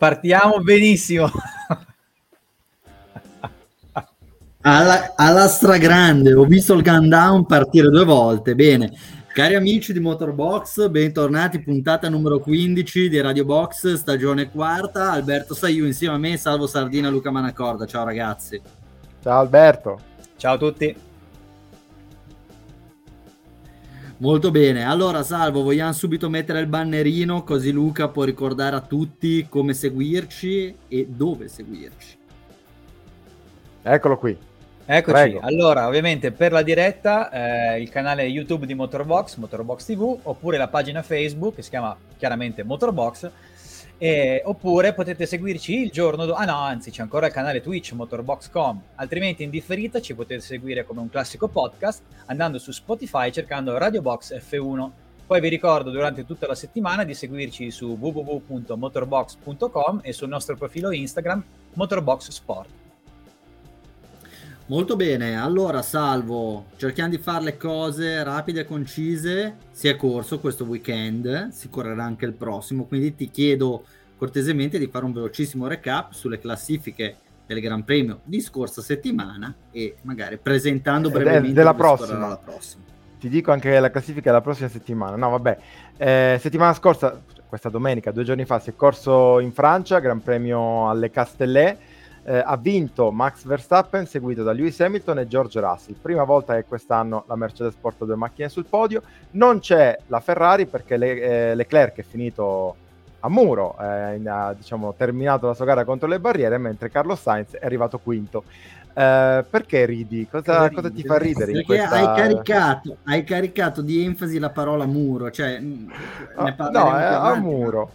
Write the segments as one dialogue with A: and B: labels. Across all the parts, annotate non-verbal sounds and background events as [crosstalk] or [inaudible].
A: Partiamo benissimo.
B: alla, alla stragrande, ho visto il countdown partire due volte. Bene, cari amici di Motorbox, bentornati, puntata numero 15 di Radio Box, stagione quarta. Alberto Saiu insieme a me, Salvo Sardina, Luca Manacorda. Ciao ragazzi.
C: Ciao Alberto.
A: Ciao a tutti.
B: Molto bene, allora Salvo, vogliamo subito mettere il bannerino così Luca può ricordare a tutti come seguirci e dove seguirci.
C: Eccolo qui.
A: Eccoci, Prego. allora ovviamente per la diretta eh, il canale YouTube di Motorbox, Motorbox TV, oppure la pagina Facebook che si chiama chiaramente Motorbox eh, oppure potete seguirci il giorno dopo. Ah no, anzi, c'è ancora il canale Twitch motorbox.com. Altrimenti in differita ci potete seguire come un classico podcast andando su Spotify cercando Radio Box F1. Poi vi ricordo durante tutta la settimana di seguirci su www.motorbox.com e sul nostro profilo Instagram Motorbox Sport.
B: Molto bene, allora Salvo, cerchiamo di fare le cose rapide e concise. Si è corso questo weekend, si correrà anche il prossimo, quindi ti chiedo cortesemente di fare un velocissimo recap sulle classifiche del Gran Premio di scorsa settimana e magari presentando brevemente
C: della prossima. la prossima. Ti dico anche la classifica della prossima settimana. No, vabbè, eh, settimana scorsa, questa domenica, due giorni fa, si è corso in Francia, Gran Premio alle Castellet eh, ha vinto Max Verstappen seguito da Lewis Hamilton e George Russell. Prima volta che quest'anno la Mercedes porta due macchine sul podio. Non c'è la Ferrari perché le, eh, Leclerc è finito a muro, eh, ha diciamo, terminato la sua gara contro le barriere, mentre Carlos Sainz è arrivato quinto. Uh, perché ridi? Cosa, ridi? cosa, ti fa ridere?
B: Perché questa... hai, caricato, hai, caricato, di enfasi la parola muro, cioè
C: oh, no, è a muro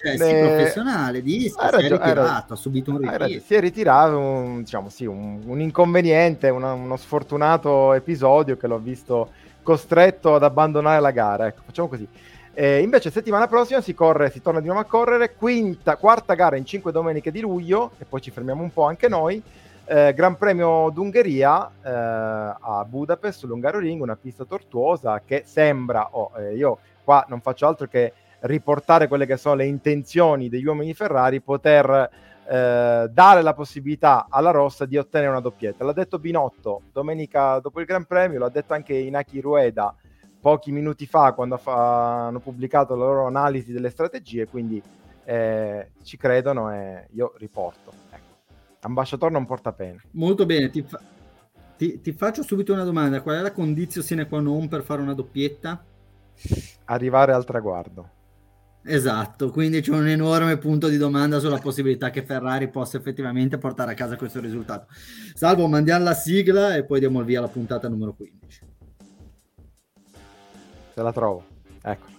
B: cioè, sì, professionale di si è ritirato, ha subito un ritiro.
C: Si è ritirato, un, diciamo, sì, un, un inconveniente, una, uno sfortunato episodio che l'ho visto costretto ad abbandonare la gara. Ecco, facciamo così. Eh, invece settimana prossima si corre, si torna di nuovo a correre, quinta, quarta gara in cinque domeniche di luglio, e poi ci fermiamo un po' anche noi. Eh, Gran Premio d'Ungheria eh, a Budapest sull'Ungaroring, una pista tortuosa che sembra, oh, eh, io qua non faccio altro che riportare quelle che sono le intenzioni degli uomini Ferrari, poter eh, dare la possibilità alla Rossa di ottenere una doppietta. L'ha detto Binotto domenica dopo il Gran Premio, l'ha detto anche Inaki Rueda pochi minuti fa quando fa, hanno pubblicato la loro analisi delle strategie, quindi eh, ci credono e io riporto. Ecco. Ambasciatore non porta pena.
B: Molto bene, ti, fa- ti, ti faccio subito una domanda, qual è la condizione sine qua non per fare una doppietta?
C: Arrivare al traguardo.
B: Esatto, quindi c'è un enorme punto di domanda sulla possibilità che Ferrari possa effettivamente portare a casa questo risultato. Salvo, mandiamo la sigla e poi diamo il via alla puntata numero 15.
C: Se la trovo, ecco.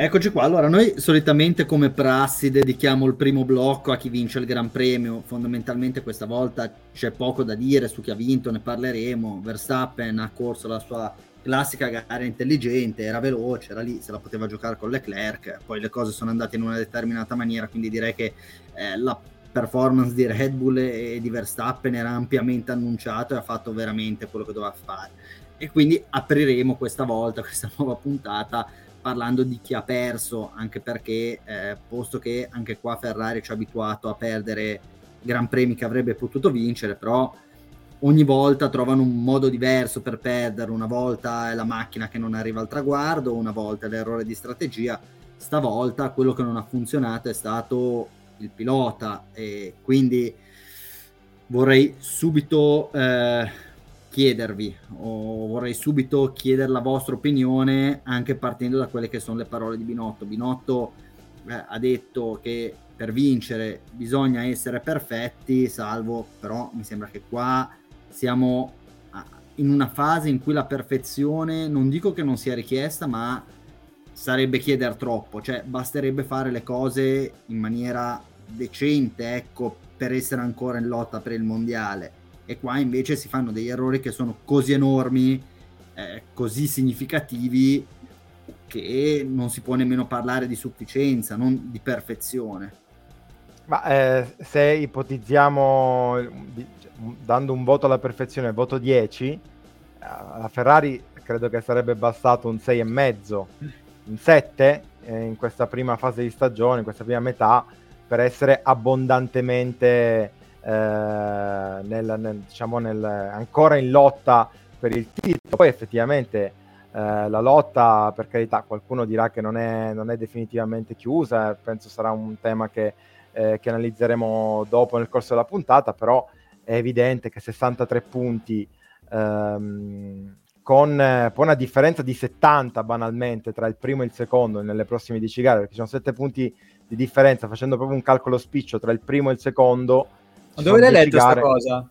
B: Eccoci qua, allora noi solitamente come prassi dedichiamo il primo blocco a chi vince il Gran Premio, fondamentalmente questa volta c'è poco da dire su chi ha vinto, ne parleremo, Verstappen ha corso la sua classica gara intelligente, era veloce, era lì, se la poteva giocare con Leclerc, poi le cose sono andate in una determinata maniera, quindi direi che eh, la performance di Red Bull e di Verstappen era ampiamente annunciato e ha fatto veramente quello che doveva fare. E quindi apriremo questa volta, [laughs] questa nuova puntata, parlando di chi ha perso, anche perché eh, posto che anche qua Ferrari ci ha abituato a perdere gran premi che avrebbe potuto vincere, però ogni volta trovano un modo diverso per perdere, una volta è la macchina che non arriva al traguardo, una volta è l'errore di strategia, stavolta quello che non ha funzionato è stato il pilota e quindi vorrei subito eh, chiedervi o vorrei subito chiedere la vostra opinione anche partendo da quelle che sono le parole di Binotto. Binotto eh, ha detto che per vincere bisogna essere perfetti, salvo però mi sembra che qua siamo in una fase in cui la perfezione non dico che non sia richiesta, ma sarebbe chiedere troppo, cioè basterebbe fare le cose in maniera decente, ecco, per essere ancora in lotta per il mondiale e qua invece si fanno degli errori che sono così enormi, eh, così significativi che non si può nemmeno parlare di sufficienza, non di perfezione.
C: Ma eh, se ipotizziamo, dando un voto alla perfezione, voto 10, la Ferrari credo che sarebbe bastato un 6,5, un 7 eh, in questa prima fase di stagione, in questa prima metà, per essere abbondantemente eh, nel, nel, diciamo nel, ancora in lotta per il titolo. Poi effettivamente eh, la lotta, per carità, qualcuno dirà che non è, non è definitivamente chiusa, penso sarà un tema che, eh, che, analizzeremo dopo nel corso della puntata, però è evidente che 63 punti ehm, con eh, poi una differenza di 70 banalmente tra il primo e il secondo nelle prossime 10 gare, perché ci sono 7 punti di differenza, facendo proprio un calcolo spiccio tra il primo e il secondo.
A: Ma dove l'hai letto questa cosa?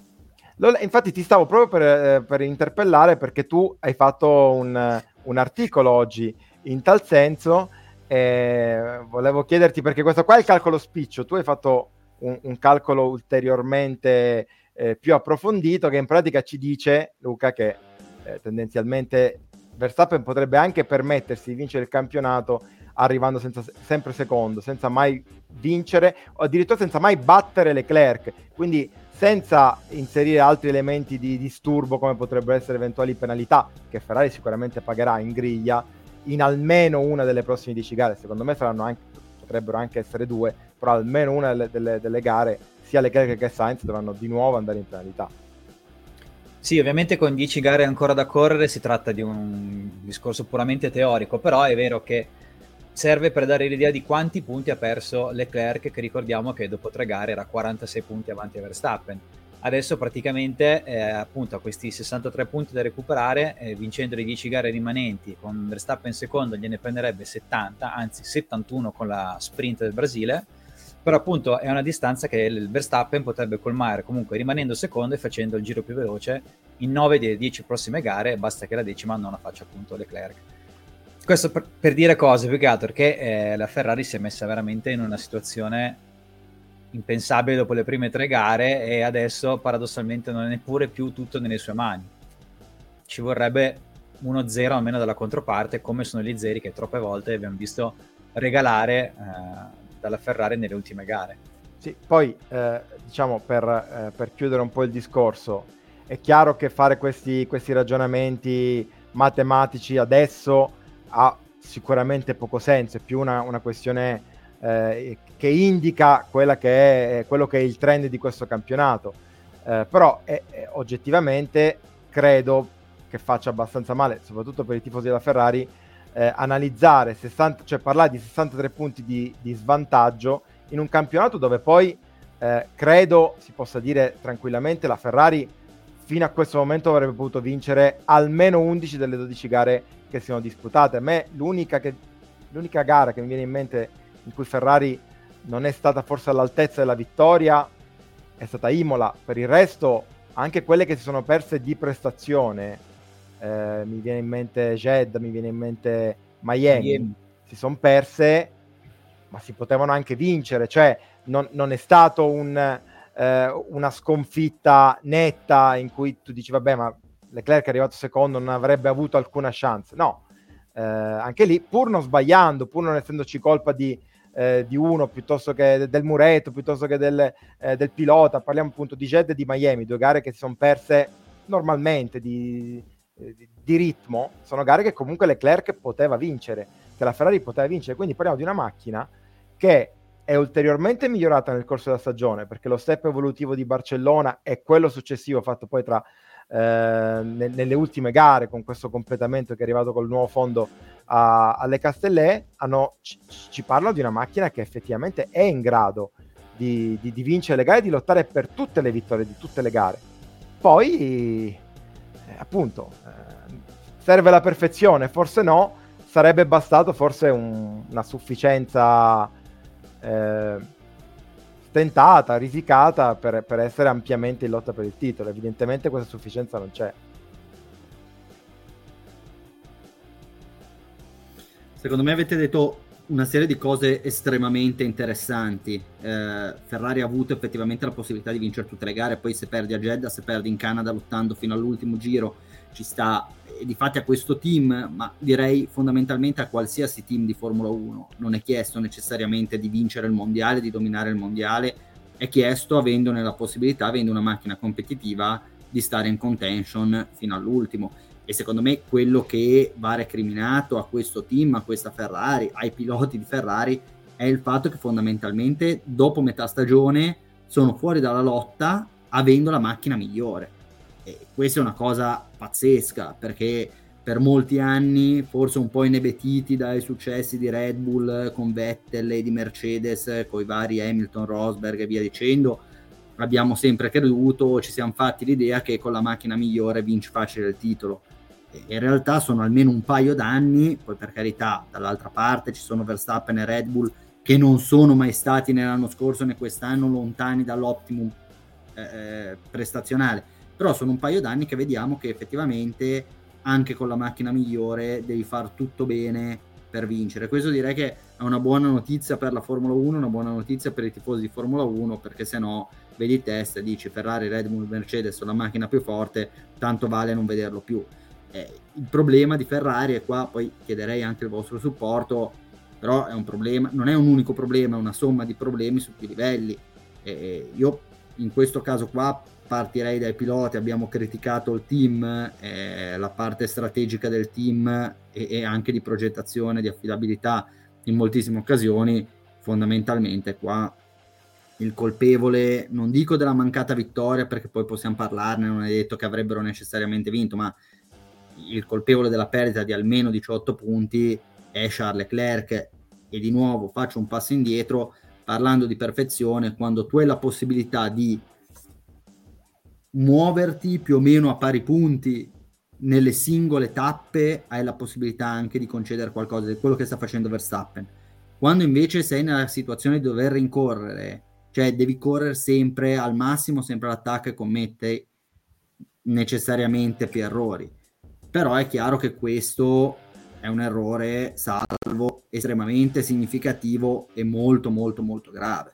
C: Infatti ti stavo proprio per, eh, per, interpellare perché tu hai fatto un, un articolo oggi in tal senso e volevo chiederti perché questo qua è il calcolo spiccio, tu hai fatto un, un calcolo ulteriormente eh, più approfondito che in pratica ci dice, Luca, che eh, tendenzialmente Verstappen potrebbe anche permettersi di vincere il campionato arrivando senza, sempre secondo, senza mai vincere o addirittura senza mai battere Leclerc, quindi senza inserire altri elementi di disturbo come potrebbero essere eventuali penalità che Ferrari sicuramente pagherà in griglia in almeno una delle prossime 10 gare, secondo me anche, potrebbero anche essere due, però almeno una delle, delle, delle gare sia Leclerc che Sainz dovranno di nuovo andare in penalità.
A: Sì, ovviamente con 10 gare ancora da correre si tratta di un discorso puramente teorico, però è vero che serve per dare l'idea di quanti punti ha perso Leclerc, che ricordiamo che dopo tre gare era 46 punti avanti a Verstappen. Adesso praticamente eh, appunto ha questi 63 punti da recuperare, eh, vincendo le 10 gare rimanenti con Verstappen secondo gliene prenderebbe 70, anzi 71 con la sprint del Brasile però appunto è una distanza che il Verstappen potrebbe colmare comunque rimanendo secondo e facendo il giro più veloce in 9 delle 10 prossime gare, basta che la decima non la faccia appunto Leclerc. Questo per, per dire cose più che altro che eh, la Ferrari si è messa veramente in una situazione impensabile dopo le prime tre gare e adesso paradossalmente non è neppure più tutto nelle sue mani. Ci vorrebbe 1-0 almeno dalla controparte, come sono gli zeri che troppe volte abbiamo visto regalare eh, dalla Ferrari nelle ultime gare.
C: Sì, poi eh, diciamo per, eh, per, chiudere un po' il discorso, è chiaro che fare questi, questi ragionamenti matematici adesso ha sicuramente poco senso, è più una, una questione eh, che indica che è, quello che è il trend di questo campionato. Eh, però è, è, oggettivamente credo che faccia abbastanza male, soprattutto per i tifosi della Ferrari, eh, analizzare 60, cioè parlare di 63 punti di, di, svantaggio in un campionato dove poi eh, credo si possa dire tranquillamente la Ferrari fino a questo momento avrebbe potuto vincere almeno 11 delle 12 gare che si sono disputate. A me l'unica, che, l'unica gara che mi viene in mente in cui Ferrari non è stata forse all'altezza della vittoria è stata Imola. Per il resto, anche quelle che si sono perse di prestazione, eh, mi viene in mente Jed, mi viene in mente Miami, Miami. si sono perse, ma si potevano anche vincere, cioè non, non è stato un, eh, una sconfitta netta in cui tu dici vabbè ma Leclerc è arrivato secondo, non avrebbe avuto alcuna chance, no, eh, anche lì pur non sbagliando, pur non essendoci colpa di, eh, di uno piuttosto che del muretto, piuttosto che del, eh, del pilota, parliamo appunto di Jed e di Miami, due gare che si sono perse normalmente di, eh, di ritmo, sono gare che comunque Leclerc poteva vincere, che la Ferrari poteva vincere, quindi parliamo di una macchina che è ulteriormente migliorata nel corso della stagione, perché lo step evolutivo di Barcellona e quello successivo fatto poi tra eh, ne, nelle ultime gare con questo completamento che è arrivato col nuovo fondo a, alle Castellè hanno, ci, ci, parlano di una macchina che effettivamente è in grado di, di, di vincere le gare e di lottare per tutte le vittorie di tutte le gare. Poi eh, appunto, eh, serve la perfezione, forse no, sarebbe bastato forse un, una sufficienza eh, stentata, risicata per, per, essere ampiamente in lotta per il titolo. Evidentemente questa sufficienza non c'è.
B: Secondo me avete detto una serie di cose estremamente interessanti. Eh, Ferrari ha avuto effettivamente la possibilità di vincere tutte le gare, poi se perdi a Jeddah, se perdi in Canada lottando fino all'ultimo giro, ci sta. E di fatti a questo team, ma direi fondamentalmente a qualsiasi team di Formula 1, non è chiesto necessariamente di vincere il mondiale, di dominare il mondiale, è chiesto avendone la possibilità, avendo una macchina competitiva, di stare in contention fino all'ultimo e secondo me quello che va recriminato a questo team, a questa Ferrari, ai piloti di Ferrari, è il fatto che fondamentalmente dopo metà stagione sono fuori dalla lotta avendo la macchina migliore. E questa è una cosa pazzesca perché per molti anni, forse un po' inebetiti dai successi di Red Bull con Vettel e di Mercedes, con i vari Hamilton, Rosberg e via dicendo, abbiamo sempre creduto, ci siamo fatti l'idea che con la macchina migliore vince facile il titolo. In realtà sono almeno un paio d'anni, poi per carità dall'altra parte ci sono Verstappen e Red Bull che non sono mai stati nell'anno scorso né quest'anno lontani dall'optimum eh, eh, prestazionale, però sono un paio d'anni che vediamo che effettivamente anche con la macchina migliore devi far tutto bene per vincere. Questo direi che è una buona notizia per la Formula 1, una buona notizia per i tifosi di Formula 1, perché se no vedi test e dici Ferrari, Red Bull, Mercedes sono la macchina più forte, tanto vale non vederlo più. Eh, il problema di Ferrari, e qua poi chiederei anche il vostro supporto, però è un problema, non è un unico problema, è una somma di problemi su più livelli. Eh, io in questo caso qua partirei dai piloti, abbiamo criticato il team, eh, la parte strategica del team e, e, anche di progettazione, di affidabilità in moltissime occasioni, fondamentalmente qua il colpevole, non dico della mancata vittoria perché poi possiamo parlarne, non è detto che avrebbero necessariamente vinto, ma il colpevole della perdita di almeno 18 punti è Charles Leclerc. E di nuovo faccio un passo indietro parlando di perfezione quando tu hai la possibilità di muoverti più o meno a pari punti nelle singole tappe hai la possibilità anche di concedere qualcosa di quello che sta facendo Verstappen quando invece sei nella situazione di dover rincorrere cioè devi correre sempre al massimo sempre all'attacco e commette necessariamente più errori però è chiaro che questo è un errore salvo estremamente significativo e molto molto molto grave.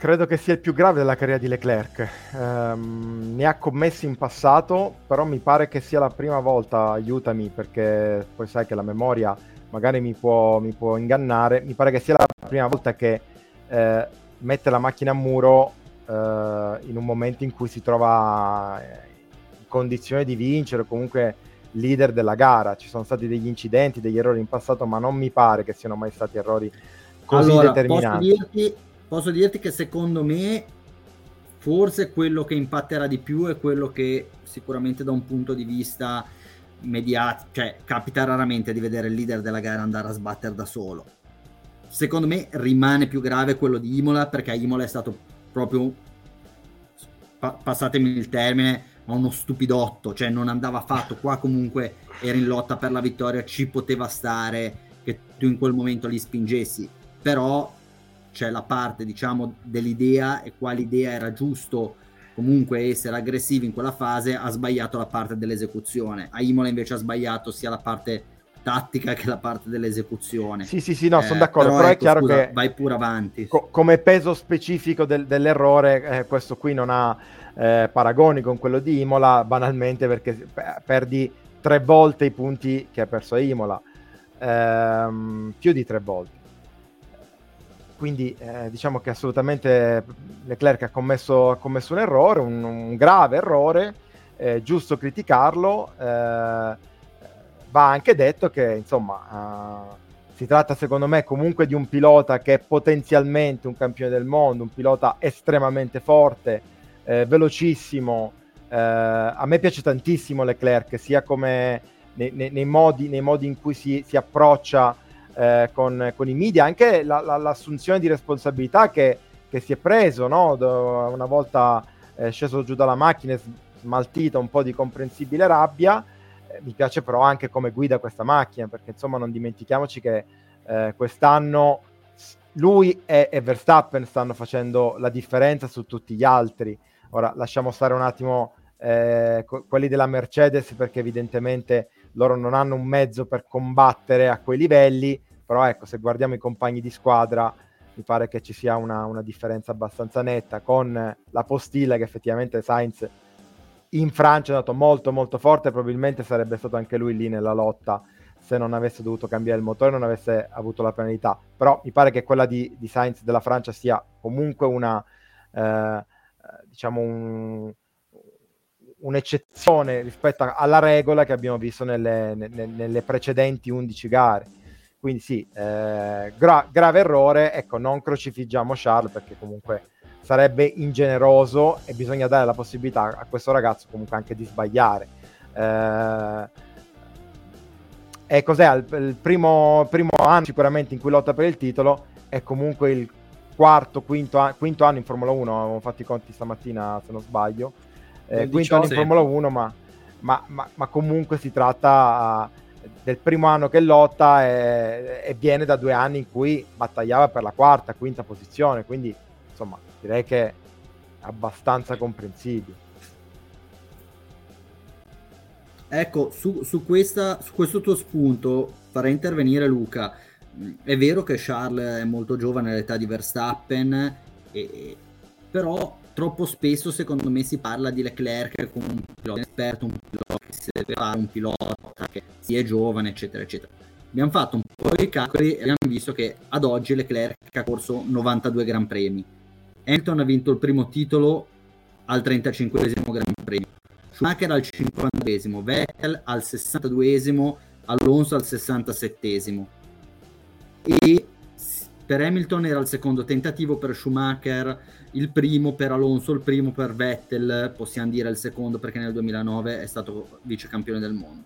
C: Credo che sia il più grave della carriera di Leclerc. Um, ne ha commessi in passato, però mi pare che sia la prima volta, aiutami perché poi sai che la memoria magari mi può, mi può ingannare, mi pare che sia la prima volta che eh, mette la macchina a muro eh, in un momento in cui si trova eh, condizione di vincere, comunque leader della gara. Ci sono stati degli incidenti, degli errori in passato, ma non mi pare che siano mai stati errori così allora, determinanti.
B: Posso dirti, posso dirti che secondo me forse quello che impatterà di più è quello che sicuramente da un punto di vista mediatico, cioè capita raramente di vedere il leader della gara andare a sbattere da solo. Secondo me rimane più grave quello di Imola perché Imola è stato proprio, pa- passatemi il termine, uno stupidotto, cioè non andava fatto, qua comunque era in lotta per la vittoria, ci poteva stare che tu in quel momento li spingessi, però c'è la parte diciamo dell'idea e quale idea era giusto comunque essere aggressivi in quella fase, ha sbagliato la parte dell'esecuzione, a Imola invece ha sbagliato sia la parte tattica che la parte dell'esecuzione.
C: Sì, sì, sì, no, eh, sono d'accordo, però, però ecco, è chiaro scusa, che
B: vai pure avanti.
C: Co- come peso specifico del, dell'errore, eh, questo qui non ha eh, paragoni con quello di Imola, banalmente perché perdi tre volte i punti che ha perso a Imola, ehm, più di tre volte. Quindi eh, diciamo che assolutamente Leclerc ha commesso, ha commesso un errore, un, un grave errore, è giusto criticarlo, eh, va anche detto che insomma uh, si tratta secondo me comunque di un pilota che è potenzialmente un campione del mondo, un pilota estremamente forte, eh, velocissimo. Eh, a me piace tantissimo Leclerc, sia come nei, nei, nei, modi, nei modi, in cui si, si approccia eh, con, con, i media, anche la, la, l'assunzione di responsabilità che, che si è preso, no? una volta eh, sceso giù dalla macchina e smaltita un po' di comprensibile rabbia. Eh, mi piace però anche come guida questa macchina, perché insomma non dimentichiamoci che eh, quest'anno lui e, e Verstappen stanno facendo la differenza su tutti gli altri. Ora lasciamo stare un attimo eh, quelli della Mercedes perché evidentemente loro non hanno un mezzo per combattere a quei livelli, però ecco, se guardiamo i compagni di squadra, mi pare che ci sia una, una differenza abbastanza netta con la postilla che effettivamente Sainz in Francia è andato molto molto forte, probabilmente sarebbe stato anche lui lì nella lotta se non avesse dovuto cambiare il motore, non avesse avuto la penalità. Però mi pare che quella di, di Sainz della Francia sia comunque una, eh, diciamo un, un'eccezione rispetto alla regola che abbiamo visto nelle, nelle, nelle precedenti 11 gare. Quindi sì, eh, gra- grave errore, ecco, non crocifiggiamo Charles perché comunque sarebbe ingeneroso e bisogna dare la possibilità a questo ragazzo comunque anche di sbagliare. Eh, e cos'è? Il, il primo, primo, anno sicuramente in cui lotta per il titolo è comunque il quarto, quinto, quinto anno in Formula 1, avevo fatto i conti stamattina se non sbaglio, eh, quinto anno in Formula 1, ma, ma, ma, ma comunque si tratta uh, del primo anno che lotta e, e, viene da due anni in cui battagliava per la quarta, quinta posizione, quindi insomma direi che è abbastanza comprensibile.
B: Ecco, su, su, questa, su questo tuo spunto farei intervenire Luca. È vero che Charles è molto giovane all'età di Verstappen, e, però troppo spesso secondo me si parla di Leclerc come un pilota esperto, un pilota che si deve fare, un pilota che si è giovane, eccetera, eccetera. Abbiamo fatto un po' di calcoli e abbiamo visto che ad oggi Leclerc ha corso 92 Gran Premi. Hamilton ha vinto il primo titolo al 35 Gran Premio. Schumacher al 50 Vettel al 62 Alonso al 67 e per Hamilton era il secondo tentativo per Schumacher il primo per Alonso il primo per Vettel possiamo dire il secondo perché nel 2009 è stato vice campione del mondo.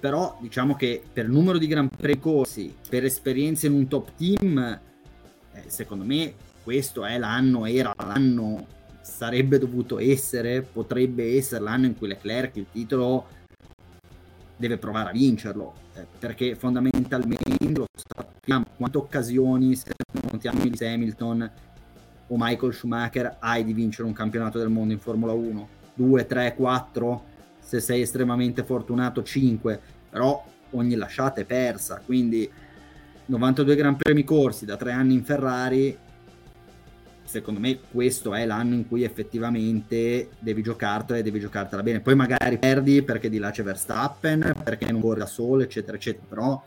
B: Però diciamo che per numero di Gran Premi corsi per esperienze in un top team eh, secondo me questo è l'anno era l'anno sarebbe dovuto essere, potrebbe essere l'anno in cui Leclerc il titolo deve provare a vincerlo, eh, perché fondamentalmente lo sappiamo quante occasioni, se contiamo Lewis Hamilton o Michael Schumacher, hai di vincere un campionato del mondo in Formula 1, 2, 3, 4, se sei estremamente fortunato 5, però ogni lasciata è persa, quindi 92 Gran Premi corsi da tre anni in Ferrari secondo me questo è l'anno in cui effettivamente devi giocartela e devi giocartela bene. Poi magari perdi perché di là c'è Verstappen, perché non corre da solo, eccetera, eccetera. Però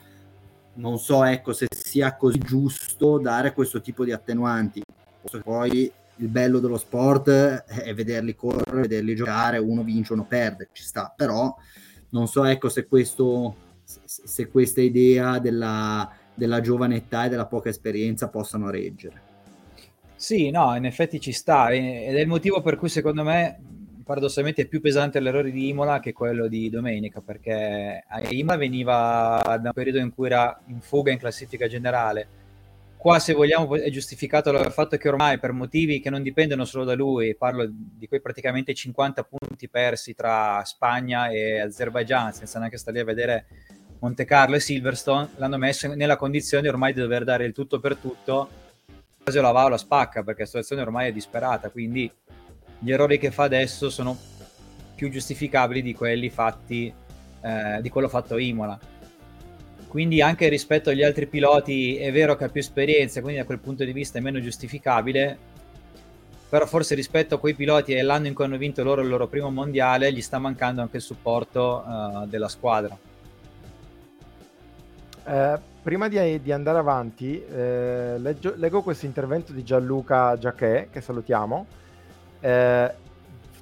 B: non so ecco, se sia così giusto dare questo tipo di attenuanti. Poi il bello dello sport è vederli correre, vederli giocare, uno vince, uno perde, ci sta. Però non so ecco, se, questo, se questa idea della, della giovane età e della poca esperienza possano reggere.
A: Sì, no, in effetti ci sta ed è il motivo per cui secondo me paradossalmente è più pesante l'errore di Imola che quello di domenica, perché Imola veniva da un periodo in cui era in fuga in classifica generale. Qua, se vogliamo, è giustificato il fatto che ormai per motivi che non dipendono solo da lui, parlo di quei praticamente 50 punti persi tra Spagna e Azerbaijan, senza neanche stare lì a vedere Monte Carlo e Silverstone, l'hanno messo nella condizione ormai di dover dare il tutto per tutto o la va o la spacca perché la situazione ormai è disperata, quindi gli errori che fa adesso sono più giustificabili di quelli fatti eh, di quello fatto Imola. Quindi anche rispetto agli altri piloti è vero che ha più esperienza, quindi da quel punto di vista è meno giustificabile, però forse rispetto a quei piloti e l'anno in cui hanno vinto loro il loro primo mondiale gli sta mancando anche il supporto uh, della squadra.
C: Eh, prima di, di, andare avanti, eh, leggio, leggo questo intervento di Gianluca Giacchè, che salutiamo. Eh,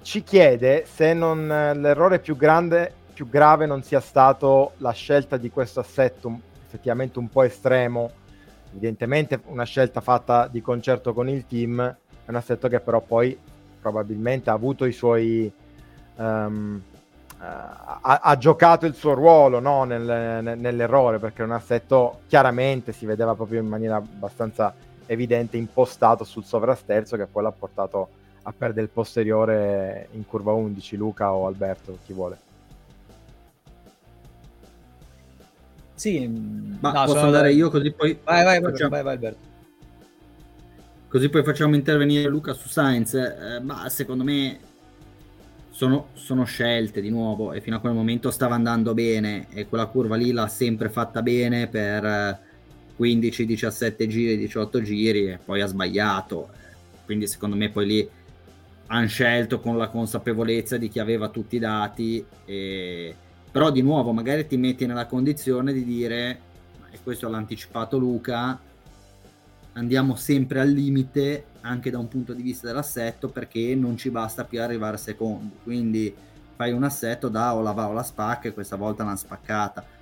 C: ci chiede se non, l'errore più grande, più grave non sia stato la scelta di questo assetto effettivamente un po' estremo, evidentemente una scelta fatta di concerto con il team, è un assetto che però poi probabilmente ha avuto i suoi... Um, ha, ha, giocato il suo ruolo no? Nel, nel, nell'errore perché un assetto chiaramente si vedeva proprio in maniera abbastanza evidente impostato sul sovrasterzo che poi l'ha portato a perdere il posteriore in curva 11 Luca o Alberto chi vuole.
A: Sì
B: ma no, posso andare da... io così poi?
A: Vai vai, facciamo... vai, vai Alberto.
B: Così poi facciamo intervenire Luca su Sainz. Eh, ma secondo me sono, sono, scelte di nuovo e fino a quel momento stava andando bene e quella curva lì l'ha sempre fatta bene per, 15-17 giri, 18 giri e poi ha sbagliato. Quindi secondo me poi lì hanno scelto con la consapevolezza di chi aveva tutti i dati. E... Però di nuovo magari ti metti nella condizione di dire, e questo l'ha anticipato Luca, andiamo sempre al limite anche da un punto di vista dell'assetto perché non ci basta più arrivare secondi. Quindi fai un assetto da o la va o la spacca e questa volta l'hanno spaccata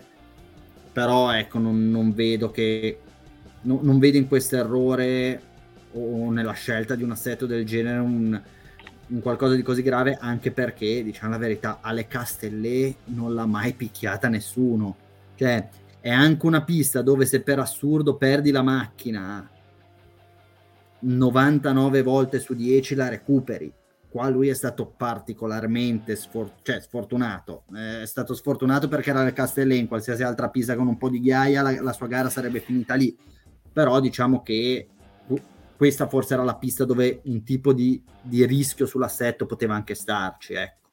B: però ecco non, non vedo che no, non vedo in questo errore o nella scelta di un assetto del genere un, un, qualcosa di così grave anche perché diciamo la verità alle Castellè non l'ha mai picchiata nessuno cioè è anche una pista dove se per assurdo perdi la macchina 99 volte su 10 la recuperi qua lui è stato particolarmente sfor- cioè, sfortunato. Eh, è stato sfortunato perché era il Castellè, in qualsiasi altra pista con un po' di ghiaia la, la sua gara sarebbe finita lì. Però diciamo che questa forse era la pista dove un tipo di, di rischio sull'assetto poteva anche starci. Ecco.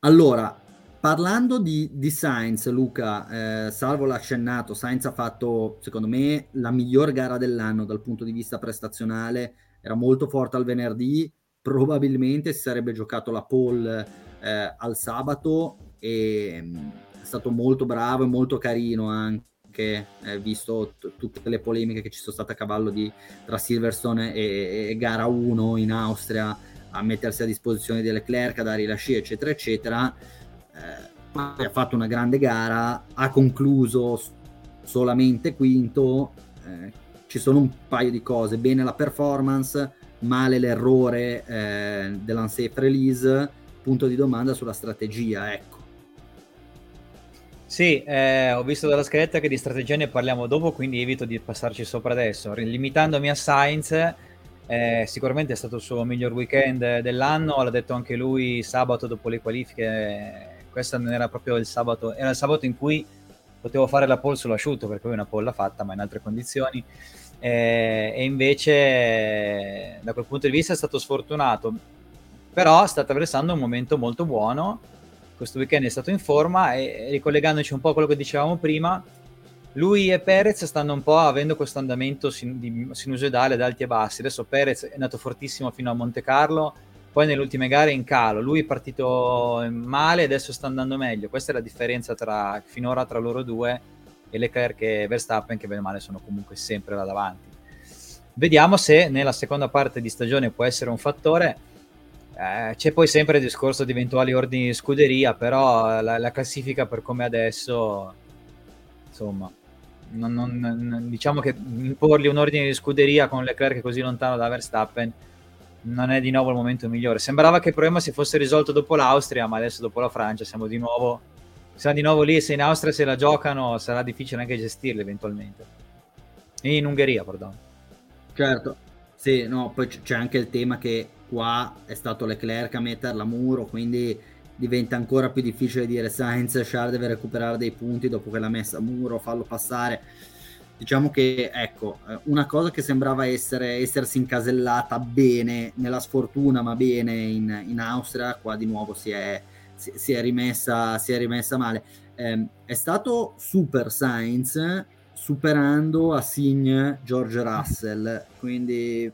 B: Allora, parlando di, di Sainz, Luca, eh, salvo l'accennato, Sainz ha fatto, secondo me, la miglior gara dell'anno dal punto di vista prestazionale era molto forte al venerdì, probabilmente si sarebbe giocato la pole eh, al sabato e mm, è stato molto bravo e molto carino anche, eh, visto t- tutte le polemiche che ci sono state a cavallo di, tra Silverstone e, e, gara 1 in Austria, a mettersi a disposizione di Leclerc, a dare i lasci, eccetera, eccetera. Eh, ha fatto una grande gara, ha concluso solamente quinto, eh, ci sono un paio di cose, bene la performance, male l'errore eh, dell'unsafe release, punto di domanda sulla strategia, ecco.
A: Sì, eh, ho visto dalla scaletta che di strategia ne parliamo dopo, quindi evito di passarci sopra adesso. Limitandomi a Sainz, eh, sicuramente è stato il suo miglior weekend dell'anno, l'ha detto anche lui sabato dopo le qualifiche, questo non era proprio il sabato, era il sabato in cui potevo fare la pole sull'asciutto, perché poi una pole l'ha fatta, ma in altre condizioni eh, e invece da quel punto di vista è stato sfortunato, però sta attraversando un momento molto buono, questo weekend è stato in forma e ricollegandoci un po' a quello che dicevamo prima, lui e Perez stanno un po' avendo questo andamento sin- sinusoidale ad alti e bassi, adesso Perez è andato fortissimo fino a Monte Carlo, poi nelle ultime gare in calo, lui è partito male adesso sta andando meglio, questa è la differenza tra, finora tra loro due e Leclerc e Verstappen che bene o male sono comunque sempre là davanti. Vediamo se nella seconda parte di stagione può essere un fattore. Eh, c'è poi sempre il discorso di eventuali ordini di scuderia, però la, la classifica per come adesso, insomma, non, non, diciamo che imporgli un ordine di scuderia con Leclerc così lontano da Verstappen non è di nuovo il momento migliore. Sembrava che il problema si fosse risolto dopo l'Austria, ma adesso dopo la Francia siamo di nuovo sarà di nuovo lì, se in Austria se la giocano sarà difficile anche gestirli eventualmente. In Ungheria, perdono.
B: Certo, sì, no, poi c'è anche il tema che qua è stato Leclerc a metterla a muro, quindi diventa ancora più difficile dire Sainz, Charles deve recuperare dei punti dopo che l'ha messa a muro, fallo passare. Diciamo che, ecco, eh, una cosa che sembrava essere, essersi incasellata bene, nella sfortuna, ma bene in, in Austria, qua di nuovo si è, si, si, è, rimessa, si è rimessa male. Eh, è stato super Sainz superando a Signe George Russell, quindi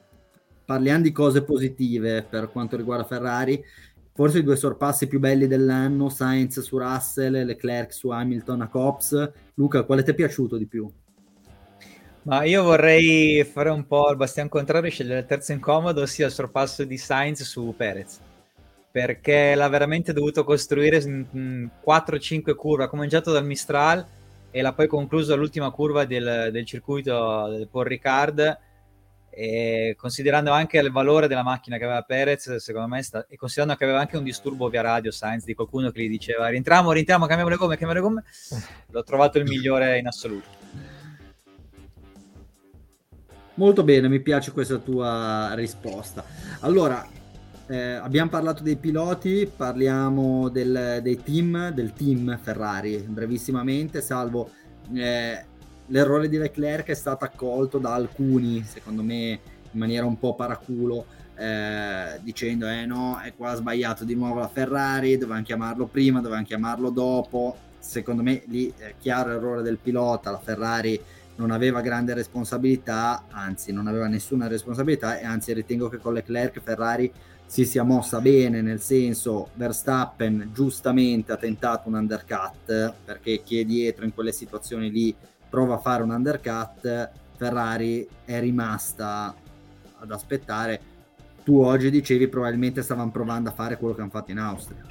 B: parliamo di cose positive per quanto riguarda Ferrari. Forse i due sorpassi più belli dell'anno, Sainz su Russell, Leclerc su Hamilton a Cops. Luca, quale ti è piaciuto di più?
A: Ma io vorrei fare un po' il bastian contrario e scegliere il terzo incomodo, ossia il sorpasso di Sainz su Perez perché l'ha veramente dovuto costruire in 4-5 curve. Ha cominciato dal Mistral e l'ha poi concluso all'ultima curva del, del circuito del Paul Ricard. E considerando anche il valore della macchina che aveva Perez, secondo me, sta, e considerando che aveva anche un disturbo via radio Sainz di qualcuno che gli diceva rientriamo, rientriamo, cambiamo le gomme, cambiamo le gomme, [laughs] l'ho trovato il migliore in assoluto.
B: Molto bene, mi piace questa tua risposta. Allora, eh, abbiamo parlato dei piloti, parliamo del, dei team, del team Ferrari, brevissimamente, salvo eh, l'errore di Leclerc è stato accolto da alcuni, secondo me in maniera un po' paraculo, eh, dicendo eh no, è qua sbagliato di nuovo la Ferrari, dovevano chiamarlo prima, dovevano chiamarlo dopo. Secondo me lì è chiaro errore del pilota, la Ferrari non aveva grande responsabilità, anzi non aveva nessuna responsabilità e anzi ritengo che con Leclerc Ferrari si sia mossa bene, nel senso Verstappen giustamente ha tentato un undercut perché chi è dietro in quelle situazioni lì prova a fare un undercut, Ferrari è rimasta ad aspettare. Tu oggi dicevi probabilmente stavano provando a fare quello che hanno fatto in Austria.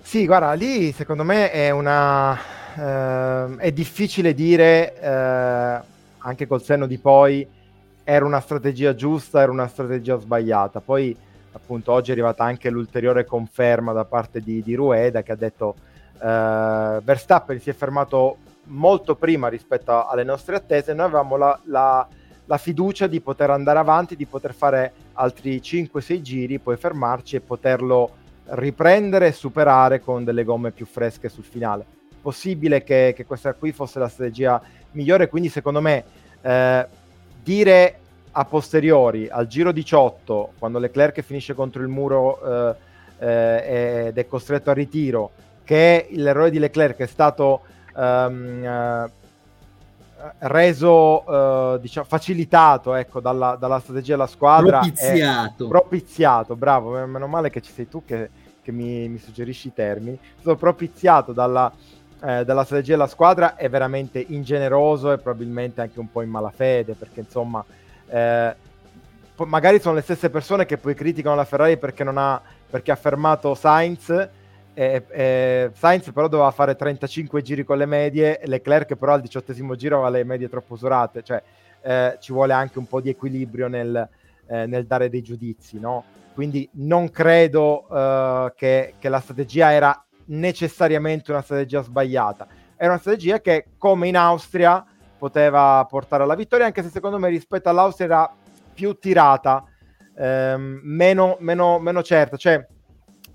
C: Sì, guarda, lì secondo me è una... Eh, è difficile dire, eh, anche col senno di poi, era una strategia giusta, era una strategia sbagliata. Poi appunto oggi è arrivata anche l'ulteriore conferma da parte di, di Rueda che ha detto eh, Verstappen si è fermato molto prima rispetto alle nostre attese, noi avevamo la, la, la fiducia di poter andare avanti, di poter fare altri 5-6 giri, poi fermarci e poterlo riprendere e superare con delle gomme più fresche sul finale. Possibile che, che questa qui fosse la strategia migliore, quindi secondo me eh, dire a posteriori, al giro 18, quando Leclerc finisce contro il muro eh, eh, ed è costretto al ritiro, che l'errore di Leclerc è stato um, uh, reso, uh, diciamo, facilitato ecco, dalla, dalla, strategia della squadra.
B: Propiziato.
C: propiziato, bravo, meno male che ci sei tu che, che mi, mi, suggerisci i termini. Stato propiziato dalla, eh, dalla strategia della squadra, è veramente ingeneroso e probabilmente anche un po' in malafede, perché insomma eh, magari sono le stesse persone che poi criticano la Ferrari perché, non ha, perché ha fermato Sainz. E, e Sainz però doveva fare 35 giri con le medie, Leclerc però al diciottesimo giro aveva le medie troppo usurate, cioè eh, ci vuole anche un po' di equilibrio nel, eh, nel dare dei giudizi, no? Quindi non credo eh, che, che, la strategia era necessariamente una strategia sbagliata, era una strategia che come in Austria poteva portare alla vittoria, anche se secondo me rispetto all'Austria era più tirata, ehm, meno, meno, meno certa. Cioè,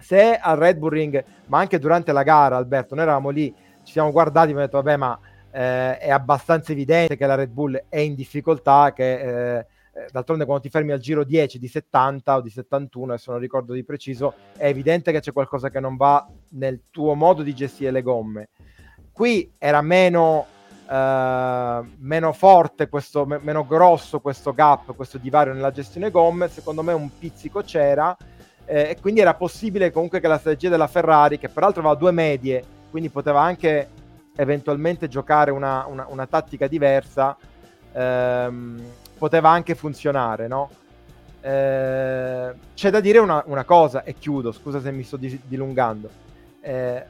C: se al Red Bull Ring, ma anche durante la gara, Alberto, noi eravamo lì, ci siamo guardati e abbiamo detto, vabbè, ma eh, è abbastanza evidente che la Red Bull è in difficoltà, che eh, eh d'altronde quando ti fermi al giro 10 di 70 o di 71, adesso non ricordo di preciso, è evidente che c'è qualcosa che non va nel tuo modo di gestire le gomme. Qui era meno Uh, meno forte, questo, m- meno grosso questo gap, questo divario nella gestione gomme, secondo me un pizzico c'era eh, e quindi era possibile comunque che la strategia della Ferrari, che peraltro aveva due medie, quindi poteva anche eventualmente giocare una, una, una tattica diversa, ehm, poteva anche funzionare, no? Eh, c'è da dire una, una, cosa e chiudo, scusa se mi sto di- dilungando. Eh,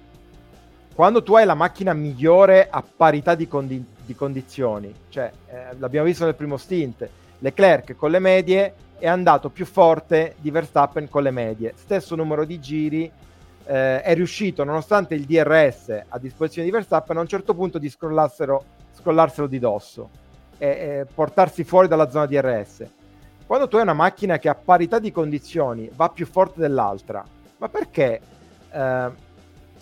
C: quando tu hai la macchina migliore a parità di, condi- di condizioni, cioè eh, l'abbiamo visto nel primo stint, Leclerc con le medie è andato più forte di Verstappen con le medie, stesso numero di giri, eh, è riuscito nonostante il DRS a disposizione di Verstappen a un certo punto di scollarselo di dosso e, e portarsi fuori dalla zona DRS. Quando tu hai una macchina che a parità di condizioni va più forte dell'altra, ma perché? Eh,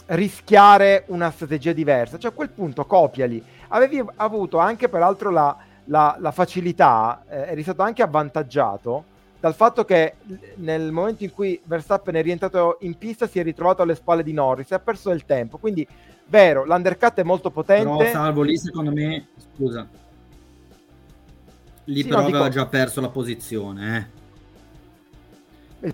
C: rischiare una strategia diversa. Cioè a quel punto copiali. Avevi avuto anche peraltro la, la, la facilità, eh, eri stato anche avvantaggiato dal fatto che nel momento in cui Verstappen è rientrato in pista si è ritrovato alle spalle di Norris e ha perso del tempo. Quindi, vero, l'undercut è molto potente.
B: Però salvo lì, secondo me, scusa. Lì sì, però no, aveva dico... già perso la posizione, eh.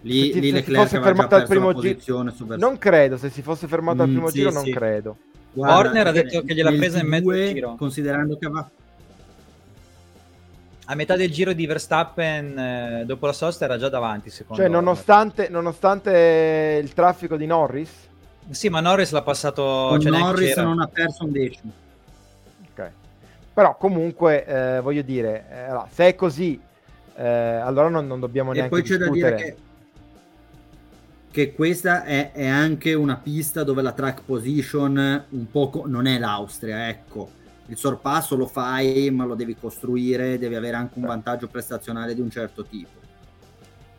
C: Lì, se, lì se si fosse fermato al primo giro, non credo. Se si fosse fermato mm, al primo sì, giro, non sì. credo.
A: Guarda, Horner ha detto che gliel'ha presa in mezzo giro.
B: Considerando che va
A: a metà del giro di Verstappen eh, dopo la sosta era già davanti secondo
C: cioè nonostante, nonostante, il traffico di Norris?
A: Sì ma Norris l'ha passato
B: cioè Norris non ha perso un decimo.
C: Ok. Però comunque eh, voglio dire eh, se è così eh, allora non, non dobbiamo e neanche poi c'è discutere. da dire che
B: che questa è, è, anche una pista dove la track position un po' non è l'Austria, ecco. Il sorpasso lo fai, ma lo devi costruire, devi avere anche un vantaggio prestazionale di un certo tipo.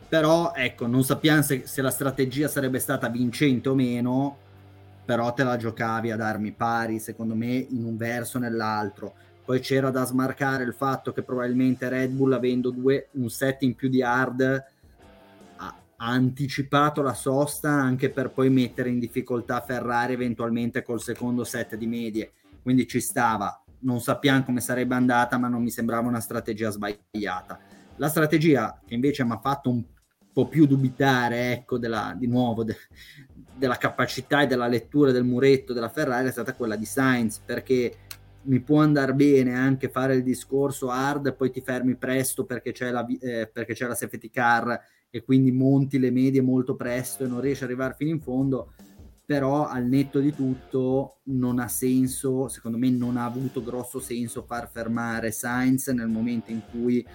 B: Però, ecco, non sappiamo se, se la strategia sarebbe stata vincente o meno, però te la giocavi ad armi pari, secondo me, in un verso o nell'altro. Poi c'era da smarcare il fatto che probabilmente Red Bull, avendo due, un set in più di hard, ha anticipato la sosta anche per poi mettere in difficoltà Ferrari eventualmente col secondo set di medie, quindi ci stava. Non sappiamo come sarebbe andata, ma non mi sembrava una strategia sbagliata. La strategia che invece mi ha fatto un po' più dubitare, ecco, della, di nuovo, de, della capacità e della lettura del muretto della Ferrari è stata quella di Sainz, perché mi può andare bene anche fare il discorso hard poi ti fermi presto perché c'è la, eh, perché c'è la safety car e quindi monti le medie molto presto e non riesci ad arrivare fino in fondo però al netto di tutto non ha senso, secondo me non ha avuto grosso senso far fermare Sainz nel momento in cui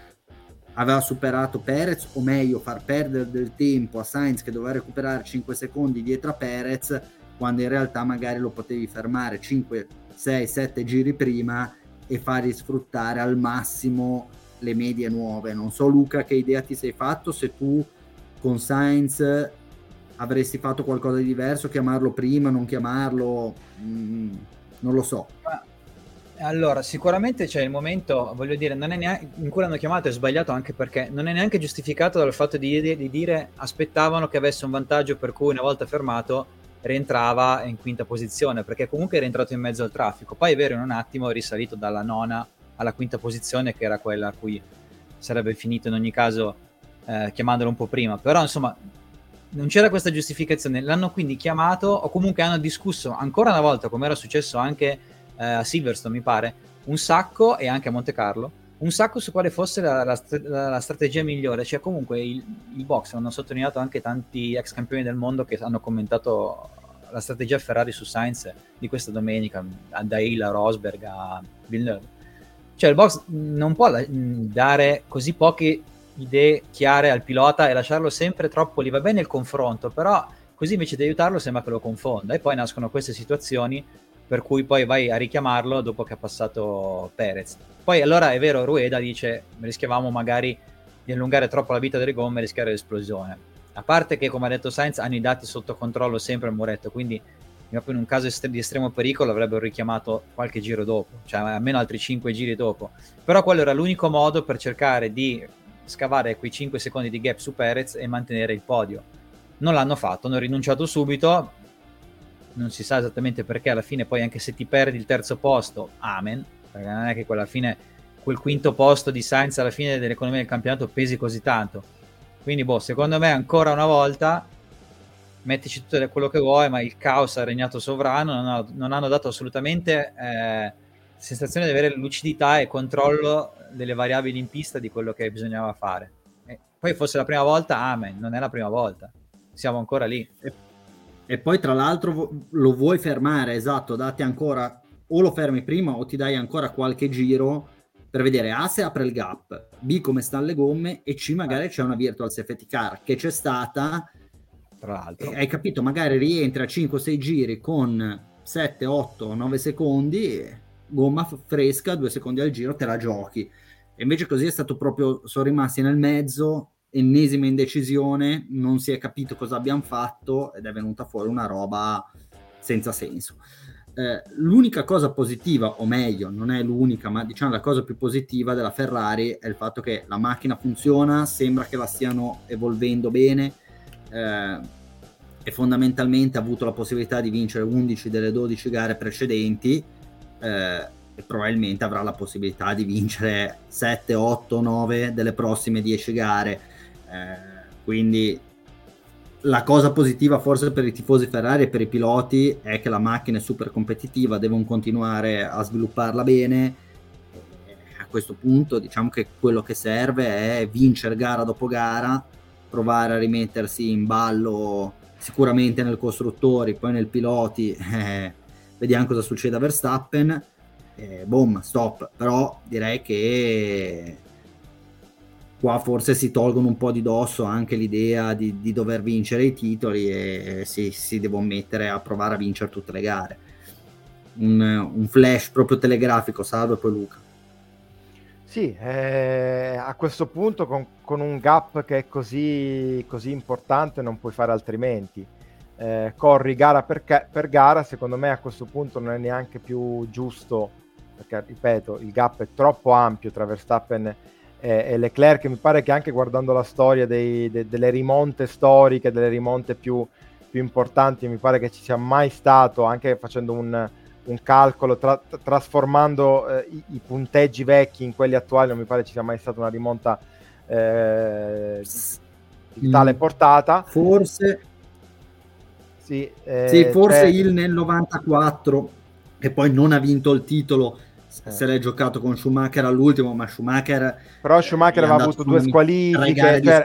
B: aveva superato Perez, o meglio far perdere del tempo a Sainz che doveva recuperare 5 secondi dietro a Perez, quando in realtà magari lo potevi fermare 5, 6, 7 giri prima e fargli sfruttare al massimo le medie nuove. Non so Luca che idea ti sei fatto se tu con Sainz avresti fatto qualcosa di diverso, chiamarlo prima, non chiamarlo, mm, non lo so.
A: Allora, sicuramente c'è il momento, voglio dire, neanche, in cui l'hanno chiamato è sbagliato anche perché non è neanche giustificato dal fatto di, di, dire aspettavano che avesse un vantaggio per cui una volta fermato rientrava in quinta posizione, perché comunque è rientrato in mezzo al traffico. Poi è vero, in un attimo è risalito dalla nona alla quinta posizione, che era quella a cui sarebbe finito in ogni caso eh, chiamandolo un po' prima. Però insomma, non c'era questa giustificazione. L'hanno quindi chiamato, o comunque hanno discusso ancora una volta, come era successo anche eh, a Silverstone, mi pare, un sacco e anche a Monte Carlo, un sacco su quale fosse la, la, la strategia migliore. Cioè, comunque il, il box hanno sottolineato anche tanti ex campioni del mondo che hanno commentato la strategia Ferrari su Sainz di questa domenica, da Hill a Rosberg a Villeneuve. Cioè, il box non può dare così poche idee chiare al pilota e lasciarlo sempre troppo lì. Va bene il confronto, però così invece di aiutarlo sembra che lo confonda. E poi nascono queste situazioni per cui poi vai a richiamarlo dopo che ha passato Perez. Poi allora è vero, Rueda dice rischiavamo magari di allungare troppo la vita delle gomme e rischiare l'esplosione. A parte che, come ha detto Sainz, hanno i dati sotto controllo sempre al muretto, quindi in un caso di estremo pericolo avrebbero richiamato qualche giro dopo, cioè almeno altri 5 giri dopo. Però quello era l'unico modo per cercare di scavare quei 5 secondi di gap su Perez e mantenere il podio. Non l'hanno fatto, hanno rinunciato subito, non si sa esattamente perché alla fine poi anche se ti perdi il terzo posto, amen, perché non è che quella fine, quel quinto posto di Sainz alla fine dell'economia del campionato pesi così tanto. Quindi boh, secondo me ancora una volta mettici tutto quello che vuoi, ma il caos ha regnato sovrano, non, ha, non hanno dato assolutamente eh, sensazione di avere lucidità e controllo delle variabili in pista di quello che bisognava fare. E poi fosse la prima volta, amen, non è la prima volta, siamo ancora lì.
B: E, e poi tra l'altro lo vuoi fermare, esatto, date ancora, o lo fermi prima o ti dai ancora qualche giro per vedere A se apre il gap, B come stanno le gomme e C magari c'è una virtual safety car che c'è stata,
A: tra l'altro.
B: hai capito, magari rientra a 5-6 giri con 7, 8, 9 secondi gomma fresca, due secondi al giro, te la giochi. E invece così è stato proprio, sono rimasti nel mezzo, ennesima indecisione, non si è capito cosa abbiamo fatto ed è venuta fuori una roba senza senso. Eh, l'unica cosa positiva, o meglio, non è l'unica, ma diciamo la cosa più positiva della Ferrari è il fatto che la macchina funziona, sembra che la stiano evolvendo bene eh, e fondamentalmente ha avuto la possibilità di vincere 11 delle 12 gare precedenti eh, e probabilmente avrà la possibilità di vincere 7, 8, 9 delle prossime 10 gare. Eh, quindi la cosa positiva forse per i tifosi Ferrari e per i piloti è che la macchina è super competitiva, devono continuare a svilupparla bene. A questo punto diciamo che quello che serve è vincere gara dopo gara, provare a rimettersi in ballo sicuramente nel costruttori, poi nel piloti. [laughs] Eh, vediamo cosa succede a Verstappen. Eh, boom, stop. Però direi che qua forse si tolgono un po' di dosso anche l'idea di, di dover vincere i titoli e si, si, devono mettere a provare a vincere tutte le gare. Un, un flash proprio telegrafico, Salvo e poi Luca.
C: Sì, eh, a questo punto con, con, un gap che è così, così importante non puoi fare altrimenti eh, corri gara per, per, gara, secondo me a questo punto non è neanche più giusto, perché ripeto, il gap è troppo ampio tra Verstappen e, e, Leclerc mi pare che anche guardando la storia dei, de, delle rimonte storiche, delle rimonte più, più, importanti, mi pare che ci sia mai stato, anche facendo un, un calcolo, tra, trasformando eh, i, i, punteggi vecchi in quelli attuali, non mi pare ci sia mai stata una rimonta eh, di tale mm. portata.
B: Forse sì, eh, sì forse il nel 94 e poi non ha vinto il titolo eh. se l'è giocato con Schumacher all'ultimo ma Schumacher
C: però Schumacher aveva avuto due squalifiche, per...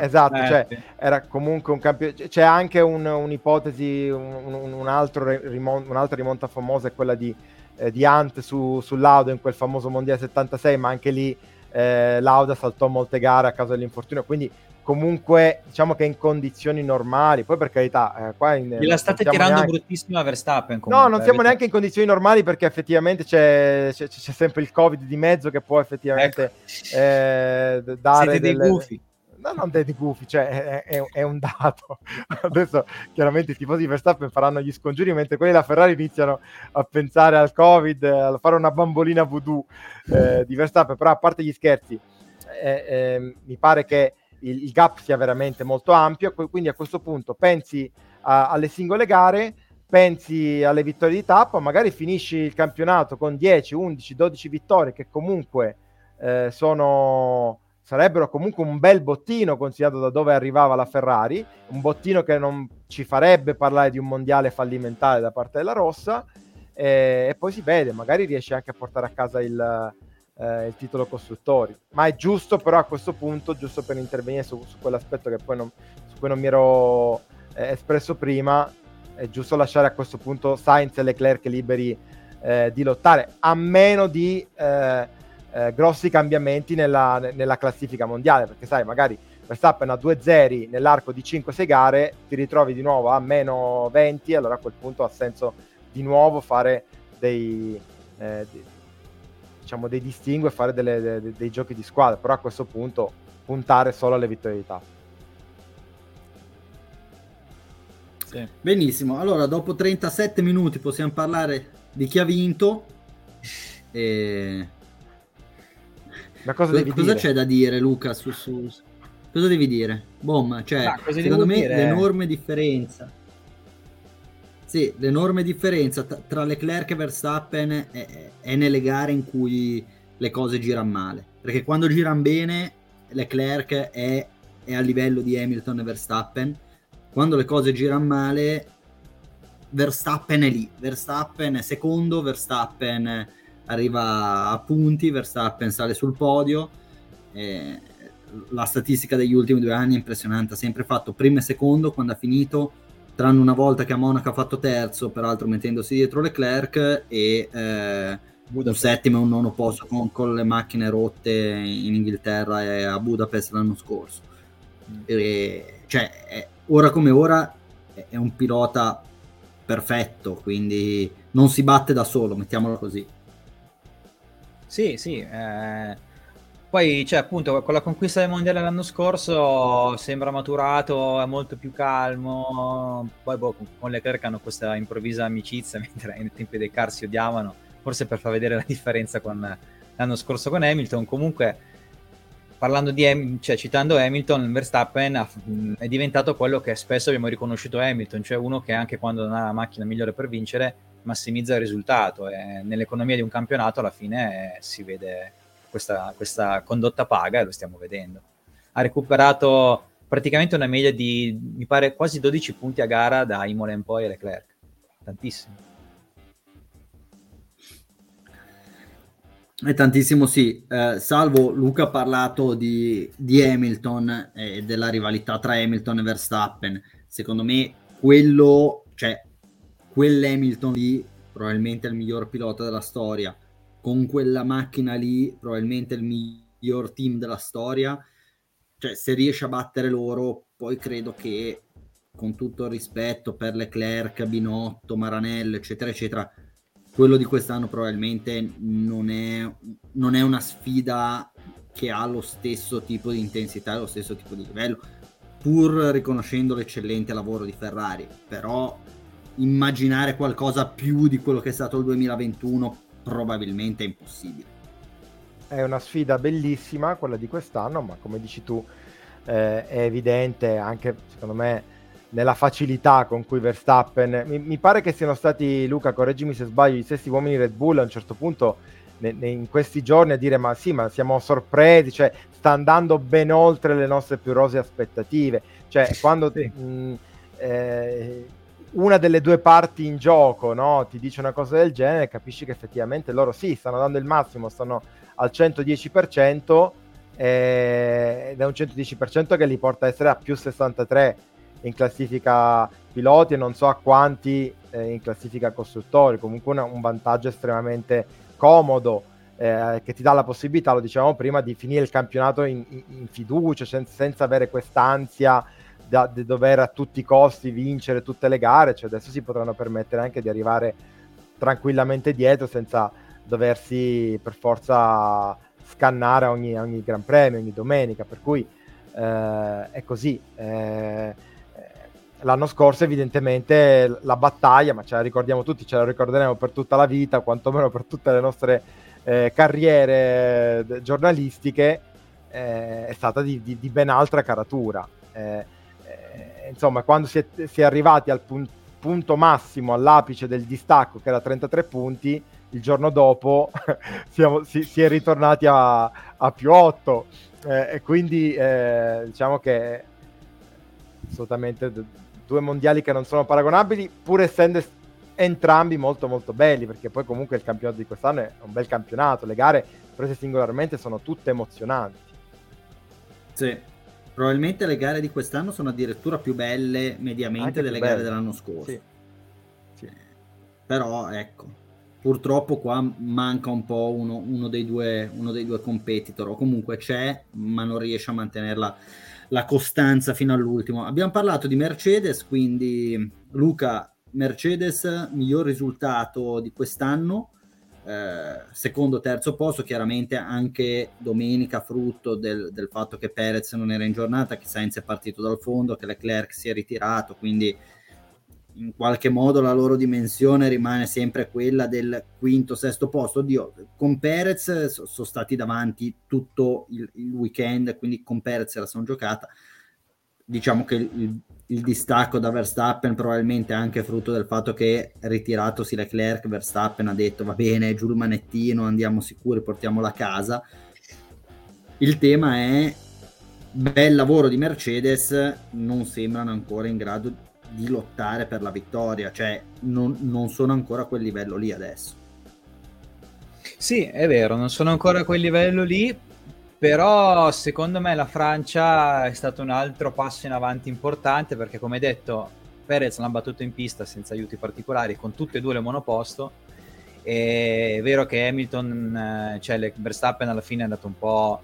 C: eh, esatto eh, cioè, era comunque un campione c'è anche un, un'ipotesi un, un, altro rimon- un'altra rimonta famosa è quella di, eh, di Hunt su, su Lauda in quel famoso mondiale 76 ma anche lì eh, Lauda saltò molte gare a causa dell'infortunio. Quindi comunque diciamo che in condizioni normali, poi per carità, eh, qua in,
A: la state tirando neanche... bruttissima Verstappen.
C: Comunque, no, non siamo neanche in condizioni normali perché effettivamente c'è, c'è, c'è, sempre il Covid di mezzo che può effettivamente ecco. eh, dare
A: Siete delle... dei gufi.
C: No, non dei gufi, cioè è, è, è, un dato. [laughs] Adesso chiaramente i tifosi di Verstappen faranno gli scongiuri mentre quelli della Ferrari iniziano a pensare al Covid, a fare una bambolina voodoo eh, di Verstappen, però a parte gli scherzi, eh, eh, mi pare che il, il, gap sia veramente molto ampio, quindi a questo punto pensi a, alle singole gare, pensi alle vittorie di tappa, magari finisci il campionato con 10, 11, 12 vittorie che comunque eh, sono, sarebbero comunque un bel bottino considerato da dove arrivava la Ferrari, un bottino che non ci farebbe parlare di un mondiale fallimentare da parte della Rossa e, e poi si vede, magari riesci anche a portare a casa il, eh, il titolo costruttori. Ma è giusto però a questo punto, giusto per intervenire su, su quell'aspetto non, su cui non mi ero eh, espresso prima, è giusto lasciare a questo punto Sainz e Leclerc liberi eh, di lottare, a meno di eh, eh, grossi cambiamenti nella, nella, classifica mondiale, perché sai, magari Verstappen a 2-0 nell'arco di 5-6 gare, ti ritrovi di nuovo a meno 20, allora a quel punto ha senso di nuovo fare dei, eh, diciamo, dei distingue e fare delle, dei, dei giochi di squadra, però a questo punto puntare solo alle vittorie di tappa.
B: Sì. Benissimo, allora dopo 37 minuti possiamo parlare di chi ha vinto. E...
C: Ma cosa, cosa,
B: cosa c'è da dire Luca? Su, su, Cosa devi dire? Bomba, cioè, secondo me dire? l'enorme differenza sì, l'enorme differenza tra Leclerc e Verstappen è, è, nelle gare in cui le cose girano male. Perché quando girano bene, Leclerc è, è, a livello di Hamilton e Verstappen. Quando le cose girano male, Verstappen è lì. Verstappen è secondo, Verstappen arriva a punti, Verstappen sale sul podio. Eh, la statistica degli ultimi due anni è impressionante. Ha sempre fatto primo e secondo quando ha finito tranne una volta che a Monaco ha fatto terzo, peraltro mettendosi dietro Leclerc, e eh, un settimo e un nono posto con, con, le macchine rotte in Inghilterra e a Budapest l'anno scorso. Mm. E, cioè, è, ora come ora è, è un pilota perfetto, quindi non si batte da solo, mettiamolo così.
A: Sì, sì. Eh poi, cioè, appunto, con la conquista del mondiale l'anno scorso sembra maturato, è molto più calmo. Poi, boh, con Leclerc hanno questa improvvisa amicizia, [laughs] mentre ai tempi dei car si odiavano, forse per far vedere la differenza con l'anno scorso con Hamilton. Comunque, parlando di, cioè, citando Hamilton, Verstappen è diventato quello che spesso abbiamo riconosciuto Hamilton, cioè uno che anche quando non ha la macchina migliore per vincere, massimizza il risultato. E nell'economia di un campionato alla fine eh, si vede questa, questa condotta paga e lo stiamo vedendo. Ha recuperato praticamente una media di, mi pare, quasi 12 punti a gara da Imola in poi e Leclerc. Tantissimo.
B: È tantissimo sì, eh, salvo Luca ha parlato di, di Hamilton e della rivalità tra Hamilton e Verstappen. Secondo me quello, cioè quell'Hamilton lì probabilmente è il miglior pilota della storia con quella macchina lì, probabilmente il miglior team della storia. Cioè, se riesce a battere loro, poi credo che con tutto il rispetto per Leclerc, Binotto, Maranello, eccetera, eccetera, quello di quest'anno probabilmente non è, non è una sfida che ha lo stesso tipo di intensità, lo stesso tipo di livello, pur riconoscendo l'eccellente lavoro di Ferrari. Però immaginare qualcosa più di quello che è stato il 2021 probabilmente è impossibile.
C: è una sfida bellissima quella di quest'anno, ma come dici tu eh, è evidente anche secondo me nella facilità con cui Verstappen mi, mi, pare che siano stati Luca, correggimi se sbaglio, gli stessi uomini Red Bull a un certo punto in questi giorni a dire ma sì, ma siamo sorpresi, cioè sta andando ben oltre le nostre più rose aspettative, cioè quando sì. mh, eh, una delle due parti in gioco no, ti dice una cosa del genere, capisci che effettivamente loro sì, stanno dando il massimo, stanno al 110%, eh, ed è un 110% che li porta a essere a più 63 in classifica piloti e non so a quanti eh, in classifica costruttori, comunque una, un vantaggio estremamente comodo eh, che ti dà la possibilità, lo dicevamo prima, di finire il campionato in, in fiducia, sen- senza avere quest'ansia da, di dover a tutti i costi vincere tutte le gare, cioè adesso si potranno permettere anche di arrivare tranquillamente dietro senza doversi per forza scannare ogni, ogni Gran Premio, ogni domenica, per cui eh, è così. Eh, l'anno scorso evidentemente la battaglia, ma ce la ricordiamo tutti, ce la ricorderemo per tutta la vita, quantomeno per tutte le nostre eh, carriere eh, giornalistiche, eh, è stata di, di, di, ben altra caratura. Insomma, quando si è, si è arrivati al pun- punto massimo, all'apice del distacco, che era 33 punti, il giorno dopo [laughs] siamo, si, si, è ritornati a, a più 8 eh, e quindi eh, diciamo che assolutamente due mondiali che non sono paragonabili pur essendo entrambi molto molto belli perché poi comunque il campionato di quest'anno è un bel campionato le gare prese singolarmente sono tutte emozionanti.
B: Sì Probabilmente le gare di quest'anno sono addirittura più belle mediamente Anche delle gare dell'anno scorso. Sì. Sì. Però ecco, purtroppo qua manca un po' uno, uno, dei due, uno, dei due, competitor, o comunque c'è, ma non riesce a mantenere la, la costanza fino all'ultimo. Abbiamo parlato di Mercedes, quindi Luca, Mercedes, miglior risultato di quest'anno eh, secondo, terzo posto, chiaramente anche domenica frutto del, del, fatto che Perez non era in giornata, che Sainz è partito dal fondo, che Leclerc si è ritirato, quindi in qualche modo la loro dimensione rimane sempre quella del quinto, sesto posto. Oddio, con Perez so, sono stati davanti tutto il, il, weekend, quindi con Perez la sono giocata. Diciamo che il, il distacco da Verstappen probabilmente anche frutto del fatto che ritiratosi Leclerc Verstappen ha detto va bene giù il manettino andiamo sicuri portiamolo a casa. Il tema è bel lavoro di Mercedes non sembrano ancora in grado di lottare per la vittoria cioè non, non sono ancora a quel livello lì adesso.
A: Sì è vero non sono ancora a quel livello lì però secondo me la Francia è stato un altro passo in avanti importante perché come detto Perez l'ha battuto in pista senza aiuti particolari con tutte e due le monoposto. E è vero che Hamilton, eh, cioè Verstappen alla fine è andato un po'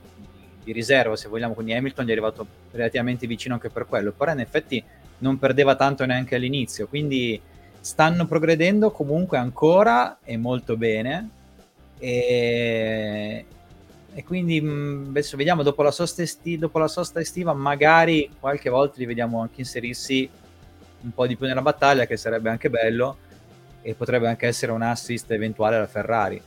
A: di riserva se vogliamo, quindi Hamilton gli è arrivato relativamente vicino anche per quello, però in effetti non perdeva tanto neanche all'inizio, quindi stanno progredendo comunque ancora e molto bene. E, e quindi mh, mm, adesso vediamo dopo la, sosta esti- dopo la sosta estiva magari qualche volta li vediamo anche inserirsi un po' di più nella battaglia che sarebbe anche bello e potrebbe anche essere un assist eventuale alla Ferrari.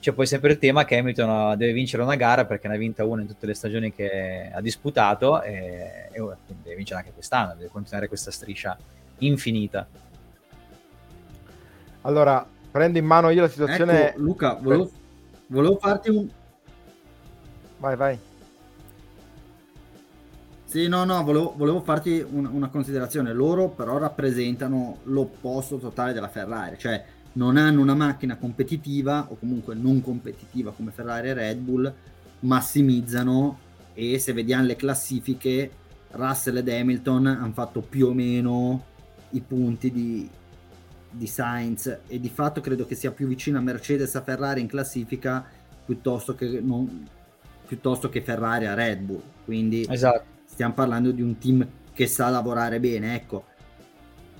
A: C'è poi sempre il tema che Hamilton deve vincere una gara perché ne ha vinta una in tutte le stagioni che ha disputato e, e deve vincere anche quest'anno deve continuare questa striscia infinita.
C: Allora prendo in mano io la situazione
B: ecco, Luca volevo, volevo farti un
C: Vai, vai.
B: Sì, no, no, volevo, volevo farti un, una considerazione. Loro però rappresentano l'opposto totale della Ferrari, cioè non hanno una macchina competitiva o comunque non competitiva come Ferrari e Red Bull, massimizzano e se vediamo le classifiche, Russell ed Hamilton hanno fatto più o meno i punti di, di Sainz e di fatto credo che sia più vicino a Mercedes a Ferrari in classifica piuttosto che non, piuttosto che Ferrari a Red Bull. Quindi esatto. stiamo parlando di un team che sa lavorare bene. Ecco,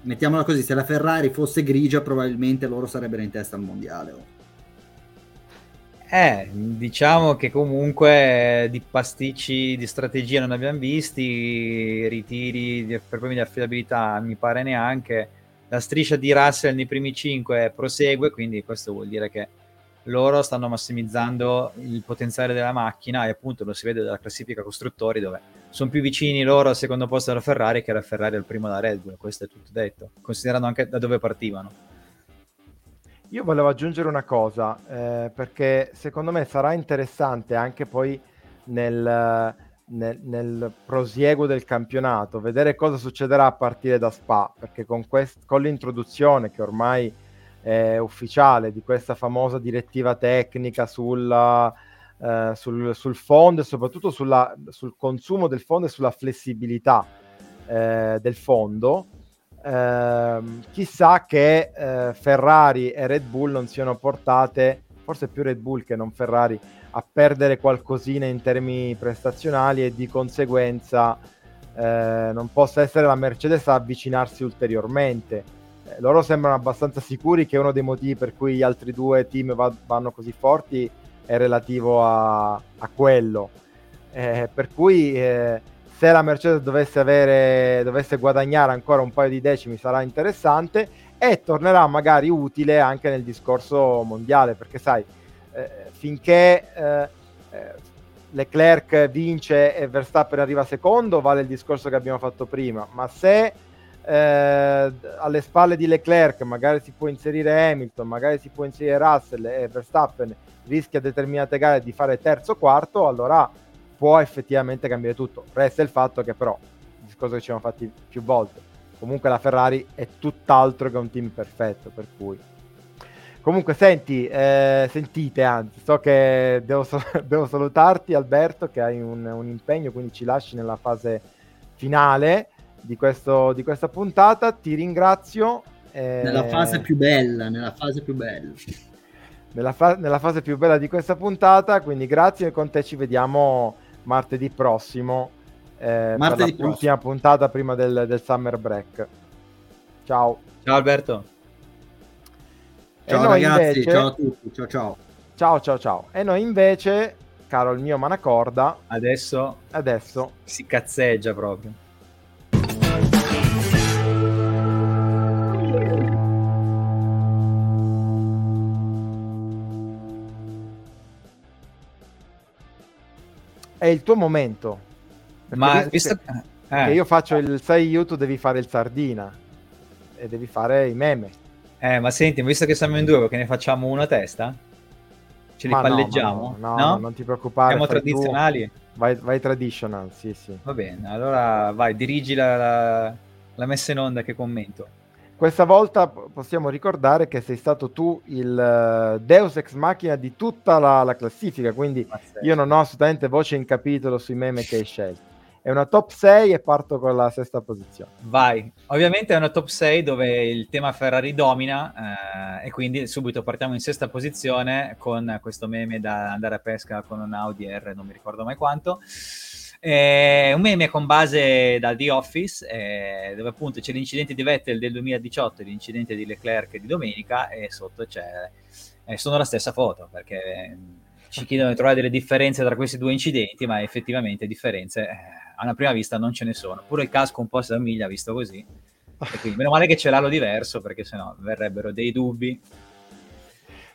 B: mettiamola così: se la Ferrari fosse grigia, probabilmente loro sarebbero in testa al mondiale. Oh.
A: Eh, diciamo che comunque di pasticci di strategia non abbiamo visti, ritiri di problemi di affidabilità mi pare neanche. La striscia di Russell nei primi 5 prosegue, quindi questo vuol dire che loro stanno massimizzando il potenziale della macchina e appunto lo si vede dalla classifica costruttori dove sono più vicini loro al secondo posto della Ferrari che la Ferrari al primo da Red Bull, questo è tutto detto, considerando anche da dove partivano.
C: Io volevo aggiungere una cosa, eh, perché secondo me sarà interessante anche poi nel, nel, nel, prosieguo del campionato vedere cosa succederà a partire da Spa, perché con, quest- con l'introduzione che ormai è ufficiale di questa famosa direttiva tecnica sulla, eh, sul, sul, fondo e soprattutto sulla, sul consumo del fondo e sulla flessibilità eh, del fondo, eh, chissà che eh, Ferrari e Red Bull non siano portate, forse più Red Bull che non Ferrari, a perdere qualcosina in termini prestazionali e di conseguenza eh, non possa essere la Mercedes a avvicinarsi ulteriormente. Eh, loro sembrano abbastanza sicuri che uno dei motivi per cui gli altri due team va- vanno così forti è relativo a, a quello. Eh, per cui eh, se la Mercedes dovesse, avere, dovesse guadagnare ancora un paio di decimi sarà interessante e tornerà magari utile anche nel discorso mondiale perché sai eh, finché eh, eh, Leclerc vince e Verstappen arriva secondo vale il discorso che abbiamo fatto prima ma se eh, alle spalle di Leclerc magari si può inserire Hamilton magari si può inserire Russell e Verstappen rischia determinate gare di fare terzo o quarto allora può effettivamente cambiare tutto. Resta il fatto che però, il discorso che ci siamo fatti più volte, comunque la Ferrari è tutt'altro che un team perfetto, per cui... Comunque senti, eh, sentite anzi, so che devo, [laughs] devo, salutarti Alberto che hai un, un, impegno, quindi ci lasci nella fase finale di, questo, di questa puntata, ti ringrazio.
B: Eh... Nella fase più bella, nella fase più bella.
C: Nella, fa- nella, fase più bella di questa puntata, quindi grazie e con te ci vediamo martedì prossimo. Eh, martedì per l'ultima puntata prima del, del, summer break. Ciao.
A: Ciao Alberto.
B: Ciao ragazzi, invece... ciao a tutti, ciao ciao.
C: Ciao ciao ciao. E noi invece, caro il mio Manacorda,
A: adesso,
C: adesso
A: si cazzeggia proprio.
C: È il tuo momento.
A: Ma visto
C: che, eh. che io faccio il 6 YouTube, devi fare il sardina e devi fare i meme.
A: Eh, ma senti, visto che siamo in due, che ne facciamo una a testa? Ce li ma palleggiamo?
C: No, no, no, non ti preoccupare.
A: Siamo tradizionali?
C: Vai, vai, traditional, sì, sì.
A: Va bene, allora vai, dirigi la, la, la messa in onda che commento.
C: Questa volta possiamo ricordare che sei stato tu il uh, Deus ex machina di tutta la, la classifica, quindi Pazzesco. io non ho assolutamente voce in capitolo sui meme che hai scelto. È una top 6 e parto con la sesta posizione.
A: Vai, ovviamente è una top 6 dove il tema Ferrari domina eh, e quindi subito partiamo in sesta posizione con questo meme da andare a pesca con un Audi R, non mi ricordo mai quanto. È un meme con base da The Office, eh, dove appunto c'è l'incidente di Vettel del 2018 e l'incidente di Leclerc di domenica, e sotto c'è. Eh, sono la stessa foto perché ci chiedono di trovare delle differenze tra questi due incidenti, ma effettivamente differenze eh, a una prima vista non ce ne sono. Pure il casco un po' si assomiglia visto così. E quindi meno male che c'è l'alo diverso perché sennò verrebbero dei dubbi.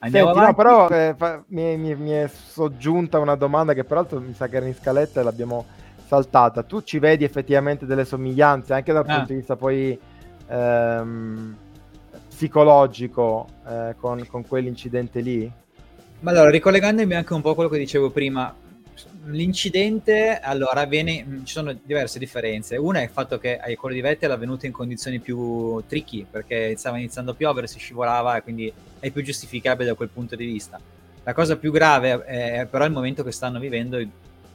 C: Andiamo Senti, no, però eh, fa, mi, mi, mi, è soggiunta una domanda che peraltro mi sa che era in scaletta e l'abbiamo saltata. Tu ci vedi effettivamente delle somiglianze anche dal ah. punto di vista poi ehm, psicologico eh, con, con quell'incidente lì?
A: Ma allora, ricollegandomi anche un po' a quello che dicevo prima, l'incidente, allora, avviene, mm, ci sono diverse differenze. Una è il fatto che eh, quello di Vettel è avvenuto in condizioni più tricky, perché stava iniziando a piovere, si scivolava e quindi è più giustificabile da quel punto di vista. La cosa più grave è però il momento che stanno vivendo,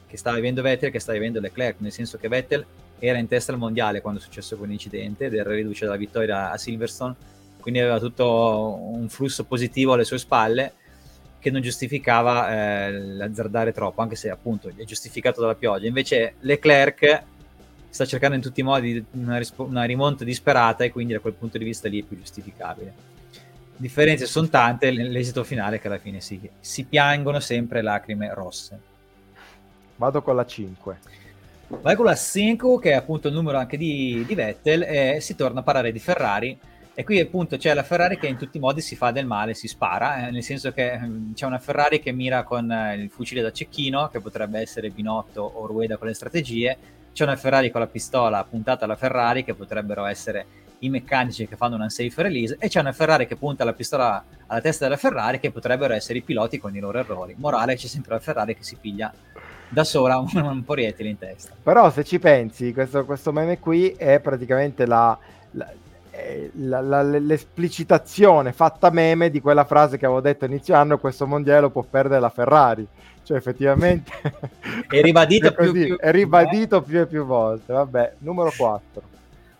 A: che sta vivendo Vettel che sta vivendo Leclerc, nel senso che Vettel era in testa al mondiale quando è successo quell'incidente ed era riduce dalla vittoria a Silverstone, quindi aveva tutto un flusso positivo alle sue spalle che non giustificava eh, l'azzardare troppo, anche se appunto è giustificato dalla pioggia. Invece Leclerc sta cercando in tutti i modi una, rispo- una rimonta disperata e quindi da quel punto di vista lì è più giustificabile. Differenze sono tante, l'esito finale che alla fine si, si piangono sempre lacrime rosse.
C: Vado con la 5.
A: Vai con la 5, che è appunto il numero anche di, di Vettel, e si torna a parlare di Ferrari E qui appunto c'è la Ferrari che in tutti i modi si fa del male, si spara, eh, nel senso che mh, c'è una Ferrari che mira con eh, il fucile da cecchino, che potrebbe essere Binotto o Rueda con le strategie, c'è una Ferrari con la pistola puntata alla Ferrari, che potrebbero essere i meccanici che fanno un unsafe release, e c'è una Ferrari che punta la pistola alla testa della Ferrari, che potrebbero essere i piloti con i loro errori. Morale, c'è sempre la Ferrari che si piglia da sola un, un proiettile in testa.
C: Però se ci pensi, questo, questo meme qui è praticamente la, la, la, la, l'esplicitazione fatta meme di quella frase che avevo detto inizio anno, questo mondiale può perdere la Ferrari. Cioè effettivamente [laughs]
A: è ribadito,
C: è
A: più,
C: più, è ribadito più e più volte. Vabbè, numero 4.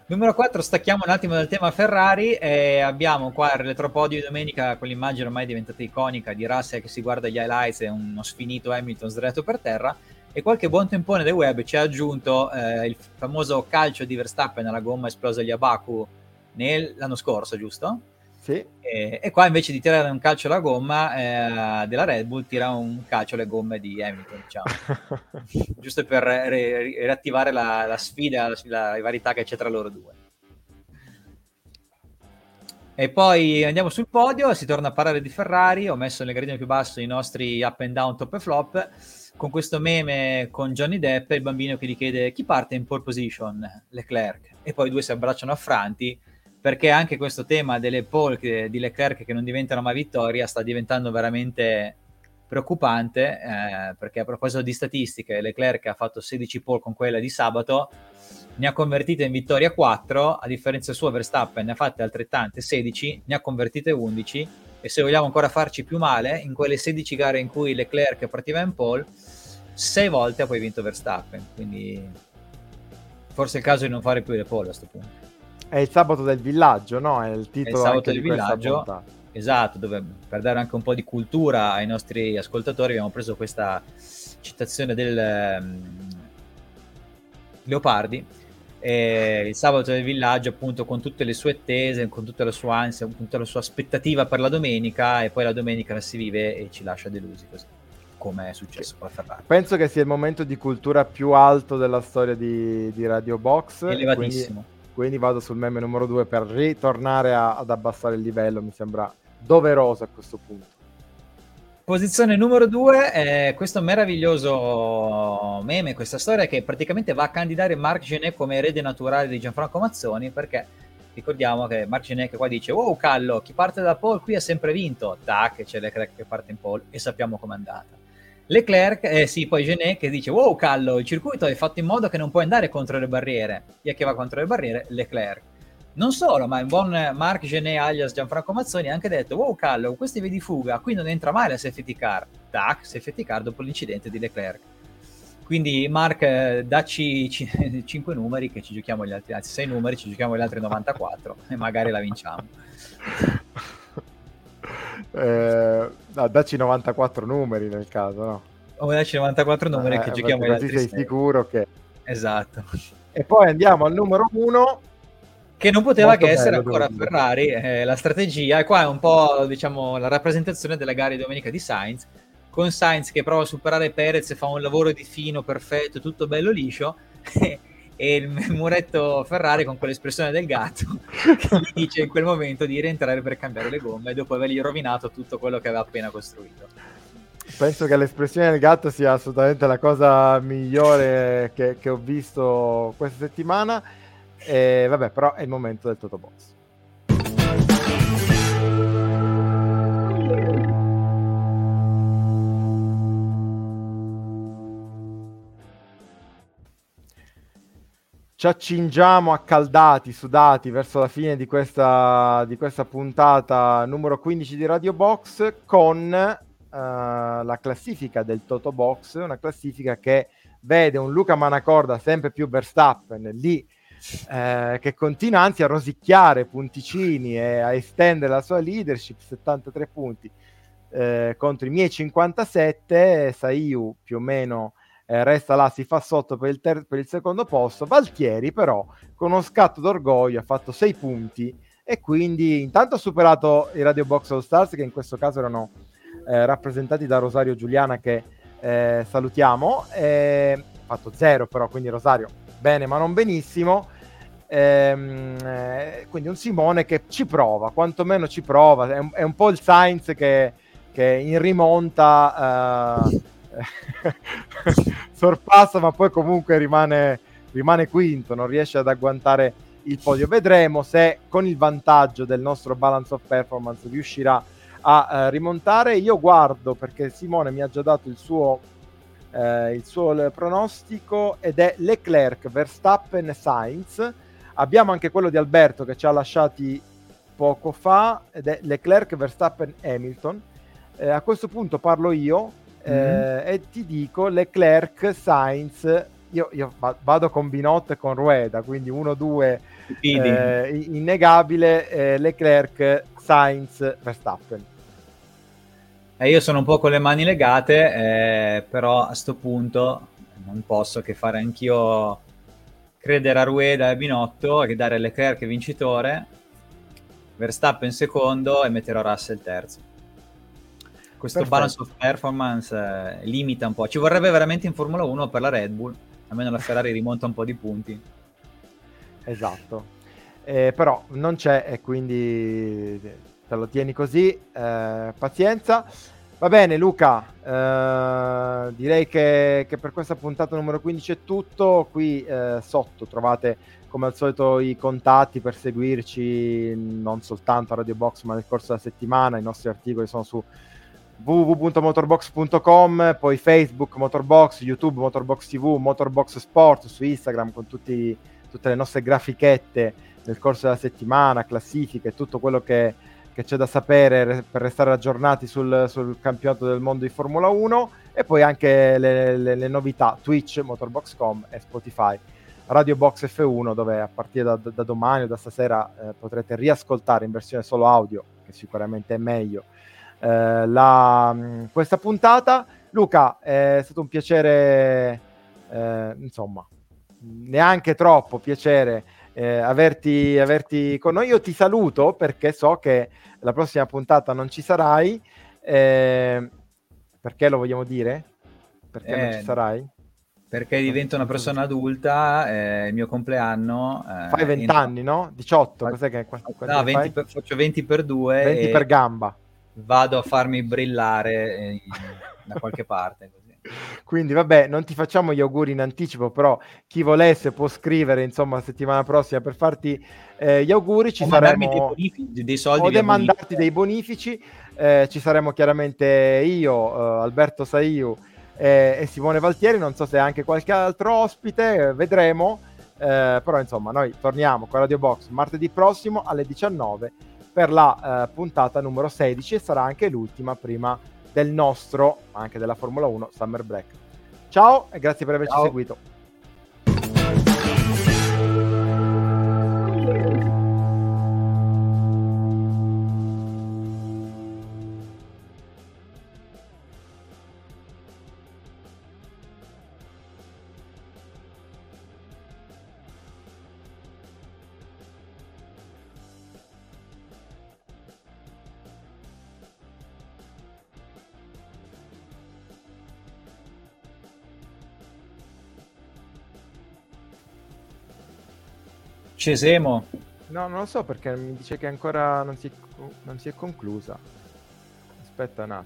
A: Numero 4, stacchiamo un attimo dal tema Ferrari e abbiamo qua il retropodio di domenica con l'immagine ormai diventata iconica di Russell che si guarda gli highlights e uno sfinito Hamilton sdraiato per terra e qualche buon tempone del web ci ha aggiunto eh, il famoso calcio di Verstappen alla gomma esplosa agli Abaku l'anno scorso, giusto?
C: Sì.
A: E, e, qua invece di tirare un calcio alla gomma eh, della Red Bull tira un calcio alle gomme di Hamilton, diciamo. [laughs] giusto per re- riattivare la, la sfida, la, la rivalità che c'è tra loro due. E poi andiamo sul podio, si torna a parlare di Ferrari, ho messo nel gradino più basso i nostri up and down, top e flop, con questo meme con Johnny Depp e il bambino che gli chiede chi parte in pole position, Leclerc, e poi i due si abbracciano affranti perché anche questo tema delle pole di Leclerc che non diventano mai vittoria sta diventando veramente preoccupante eh, perché a proposito di statistiche Leclerc ha fatto 16 pole con quella di sabato ne ha convertite in vittoria 4 a differenza sua Verstappen ne ha fatte altrettante 16 ne ha convertite 11 e se vogliamo ancora farci più male in quelle 16 gare in cui Leclerc partiva in pole 6 volte ha poi vinto Verstappen quindi forse è il caso di non fare più le pole a questo punto
C: è il sabato del villaggio, no? È il titolo
A: è il sabato del villaggio. Esatto, dove per dare anche un po' di cultura ai nostri ascoltatori abbiamo preso questa citazione del um, Leopardi. E il sabato del villaggio, appunto, con tutte le sue attese, con tutta la sua ansia, con tutta la sua aspettativa per la domenica, e poi la domenica la si vive e ci lascia delusi così come è successo con la Ferrari.
C: Penso che sia il momento di cultura più alto della storia di, di Radio Box.
A: Elevatissimo.
C: Quindi quindi vado sul meme numero 2 per ritornare a, ad abbassare il livello, mi sembra doveroso a questo punto.
A: Posizione numero 2 è questo meraviglioso meme, questa storia che praticamente va a candidare Marc Genet come erede naturale di Gianfranco Mazzoni perché ricordiamo che Marc Genet qua dice wow Callo, chi parte da pole qui ha sempre vinto, tac, c'è Leclerc che parte in pole e sappiamo com'è andata. Leclerc, eh sì, poi Genet che dice wow Callo, il circuito è fatto in modo che non puoi andare contro le barriere. Chi che va contro le barriere? Leclerc. Non solo, ma il buon Marc Genet alias Gianfranco Mazzoni ha anche detto wow Callo, questi vedi fuga, qui non entra mai la safety car. Tac, safety car dopo l'incidente di Leclerc. Quindi Mark, eh, dacci c- 5 [laughs] numeri che ci giochiamo gli altri, anzi 6 numeri, ci giochiamo gli altri 94 e magari la vinciamo. [laughs]
C: eh, no, dacci 94 numeri nel caso, no?
A: O dacci 94 numeri eh, che giochiamo
C: così sei sei. sicuro che...
A: Esatto.
C: E poi andiamo al numero 1
A: che non poteva Molto che essere ancora Ferrari, eh, la strategia, e qua è un po' diciamo la rappresentazione della gara di domenica di Sainz, con Sainz che prova a superare Perez e fa un lavoro di fino, perfetto, tutto bello liscio, [laughs] e il [laughs] muretto Ferrari con quell'espressione del gatto che gli dice in quel momento di rientrare per cambiare le gomme dopo avergli rovinato tutto quello che aveva appena costruito.
C: Penso che l'espressione del gatto sia assolutamente la cosa migliore che, che ho visto questa settimana. E vabbè, però è il momento del Toto Box. Ci accingiamo accaldati, sudati verso la fine di questa, di questa puntata numero 15 di Radio Box con uh, la classifica del Toto Box, una classifica che vede un Luca Manacorda sempre più Verstappen lì eh, che continua anzi a rosicchiare punticini e a estendere la sua leadership 73 punti eh, contro i miei 57 Saiu più o meno eh, resta là, si fa sotto per il, ter- per il secondo posto. Valtieri però con uno scatto d'orgoglio ha fatto 6 punti e quindi intanto ha superato i Radio Box All Stars che in questo caso erano eh, rappresentati da Rosario Giuliana che eh, salutiamo. ha fatto 0 però, quindi Rosario bene ma non benissimo. Ehm, eh, quindi un Simone che ci prova, quantomeno ci prova, è un, è un po' il Sainz che, che in rimonta eh, [laughs] sorpassa ma poi comunque rimane, rimane quinto, non riesce ad agguantare il podio. Vedremo se con il vantaggio del nostro balance of performance riuscirà a eh, rimontare. Io guardo perché Simone mi ha già dato il suo, eh, il suo pronostico ed è Leclerc, Verstappen Sainz. Abbiamo anche quello di Alberto che ci ha lasciati poco fa ed è Leclerc, Verstappen, Hamilton. Eh, a questo punto parlo io mm-hmm. e ti dico Leclerc, Sainz. Io, io vado con Binotto e con Rueda, quindi 1-2 eh, innegabile. Eh, Leclerc, Sainz, Verstappen.
A: Eh, io sono un po' con le mani legate, eh, però a questo punto non posso che fare anch'io credere a Rueda e Binotto e dare Leclerc vincitore, Verstappen secondo e metterò Russell terzo. Questo Perfetto. balance of performance eh, limita un po'. Ci vorrebbe veramente in Formula 1 per la Red Bull, almeno la Ferrari rimonta un po' di punti.
C: Esatto. Eh, però non c'è e quindi te lo tieni così, eh, pazienza. Va bene Luca, eh, direi che, che, per questa puntata numero 15 è tutto, qui eh, sotto trovate come al solito i contatti per seguirci non soltanto a Radio Box ma nel corso della settimana, i nostri articoli sono su www.motorbox.com, poi Facebook Motorbox, YouTube Motorbox TV, Motorbox Sport su Instagram con tutti, tutte le nostre grafichette nel corso della settimana, classifiche, tutto quello che che c'è da sapere per restare aggiornati sul, sul campionato del mondo di Formula 1 e poi anche le, le, le novità Twitch, Motorbox.com e Spotify. Radio Box F1 dove a partire da, da domani o da stasera eh, potrete riascoltare in versione solo audio, che sicuramente è meglio, eh, la, questa puntata. Luca, è stato un piacere, eh, insomma, neanche troppo piacere eh, averti, averti, con noi. Io ti saluto perché so che la prossima puntata non ci sarai. Eh, perché lo vogliamo dire? Perché eh, non ci sarai?
A: Perché divento una persona adulta, è il mio compleanno.
C: Eh, fai 20 anni, no? 18, cos'è che,
A: no, 20 per, faccio 20 per 2.
C: 20 per gamba.
A: Vado a farmi brillare in, da qualche [laughs] parte.
C: Quindi vabbè, non ti facciamo gli auguri in anticipo, però chi volesse può scrivere insomma la settimana prossima per farti eh, gli auguri. Ci o saremo dei, bonifici, dei soldi o demandarti dei bonifici. Eh, ci saremo chiaramente io, eh, Alberto Saiu eh, e Simone Valtieri. Non so se anche qualche altro ospite, vedremo. Eh, però insomma, noi torniamo con Radio Box martedì prossimo alle 19 per la eh, puntata numero 16 e sarà anche l'ultima prima del nostro, ma anche della Formula 1, Summer Break. Ciao e grazie per averci Ciao. seguito.
A: Cesemo.
C: No, non lo so perché mi dice che ancora non si, non si è conclusa. Aspetta un attimo.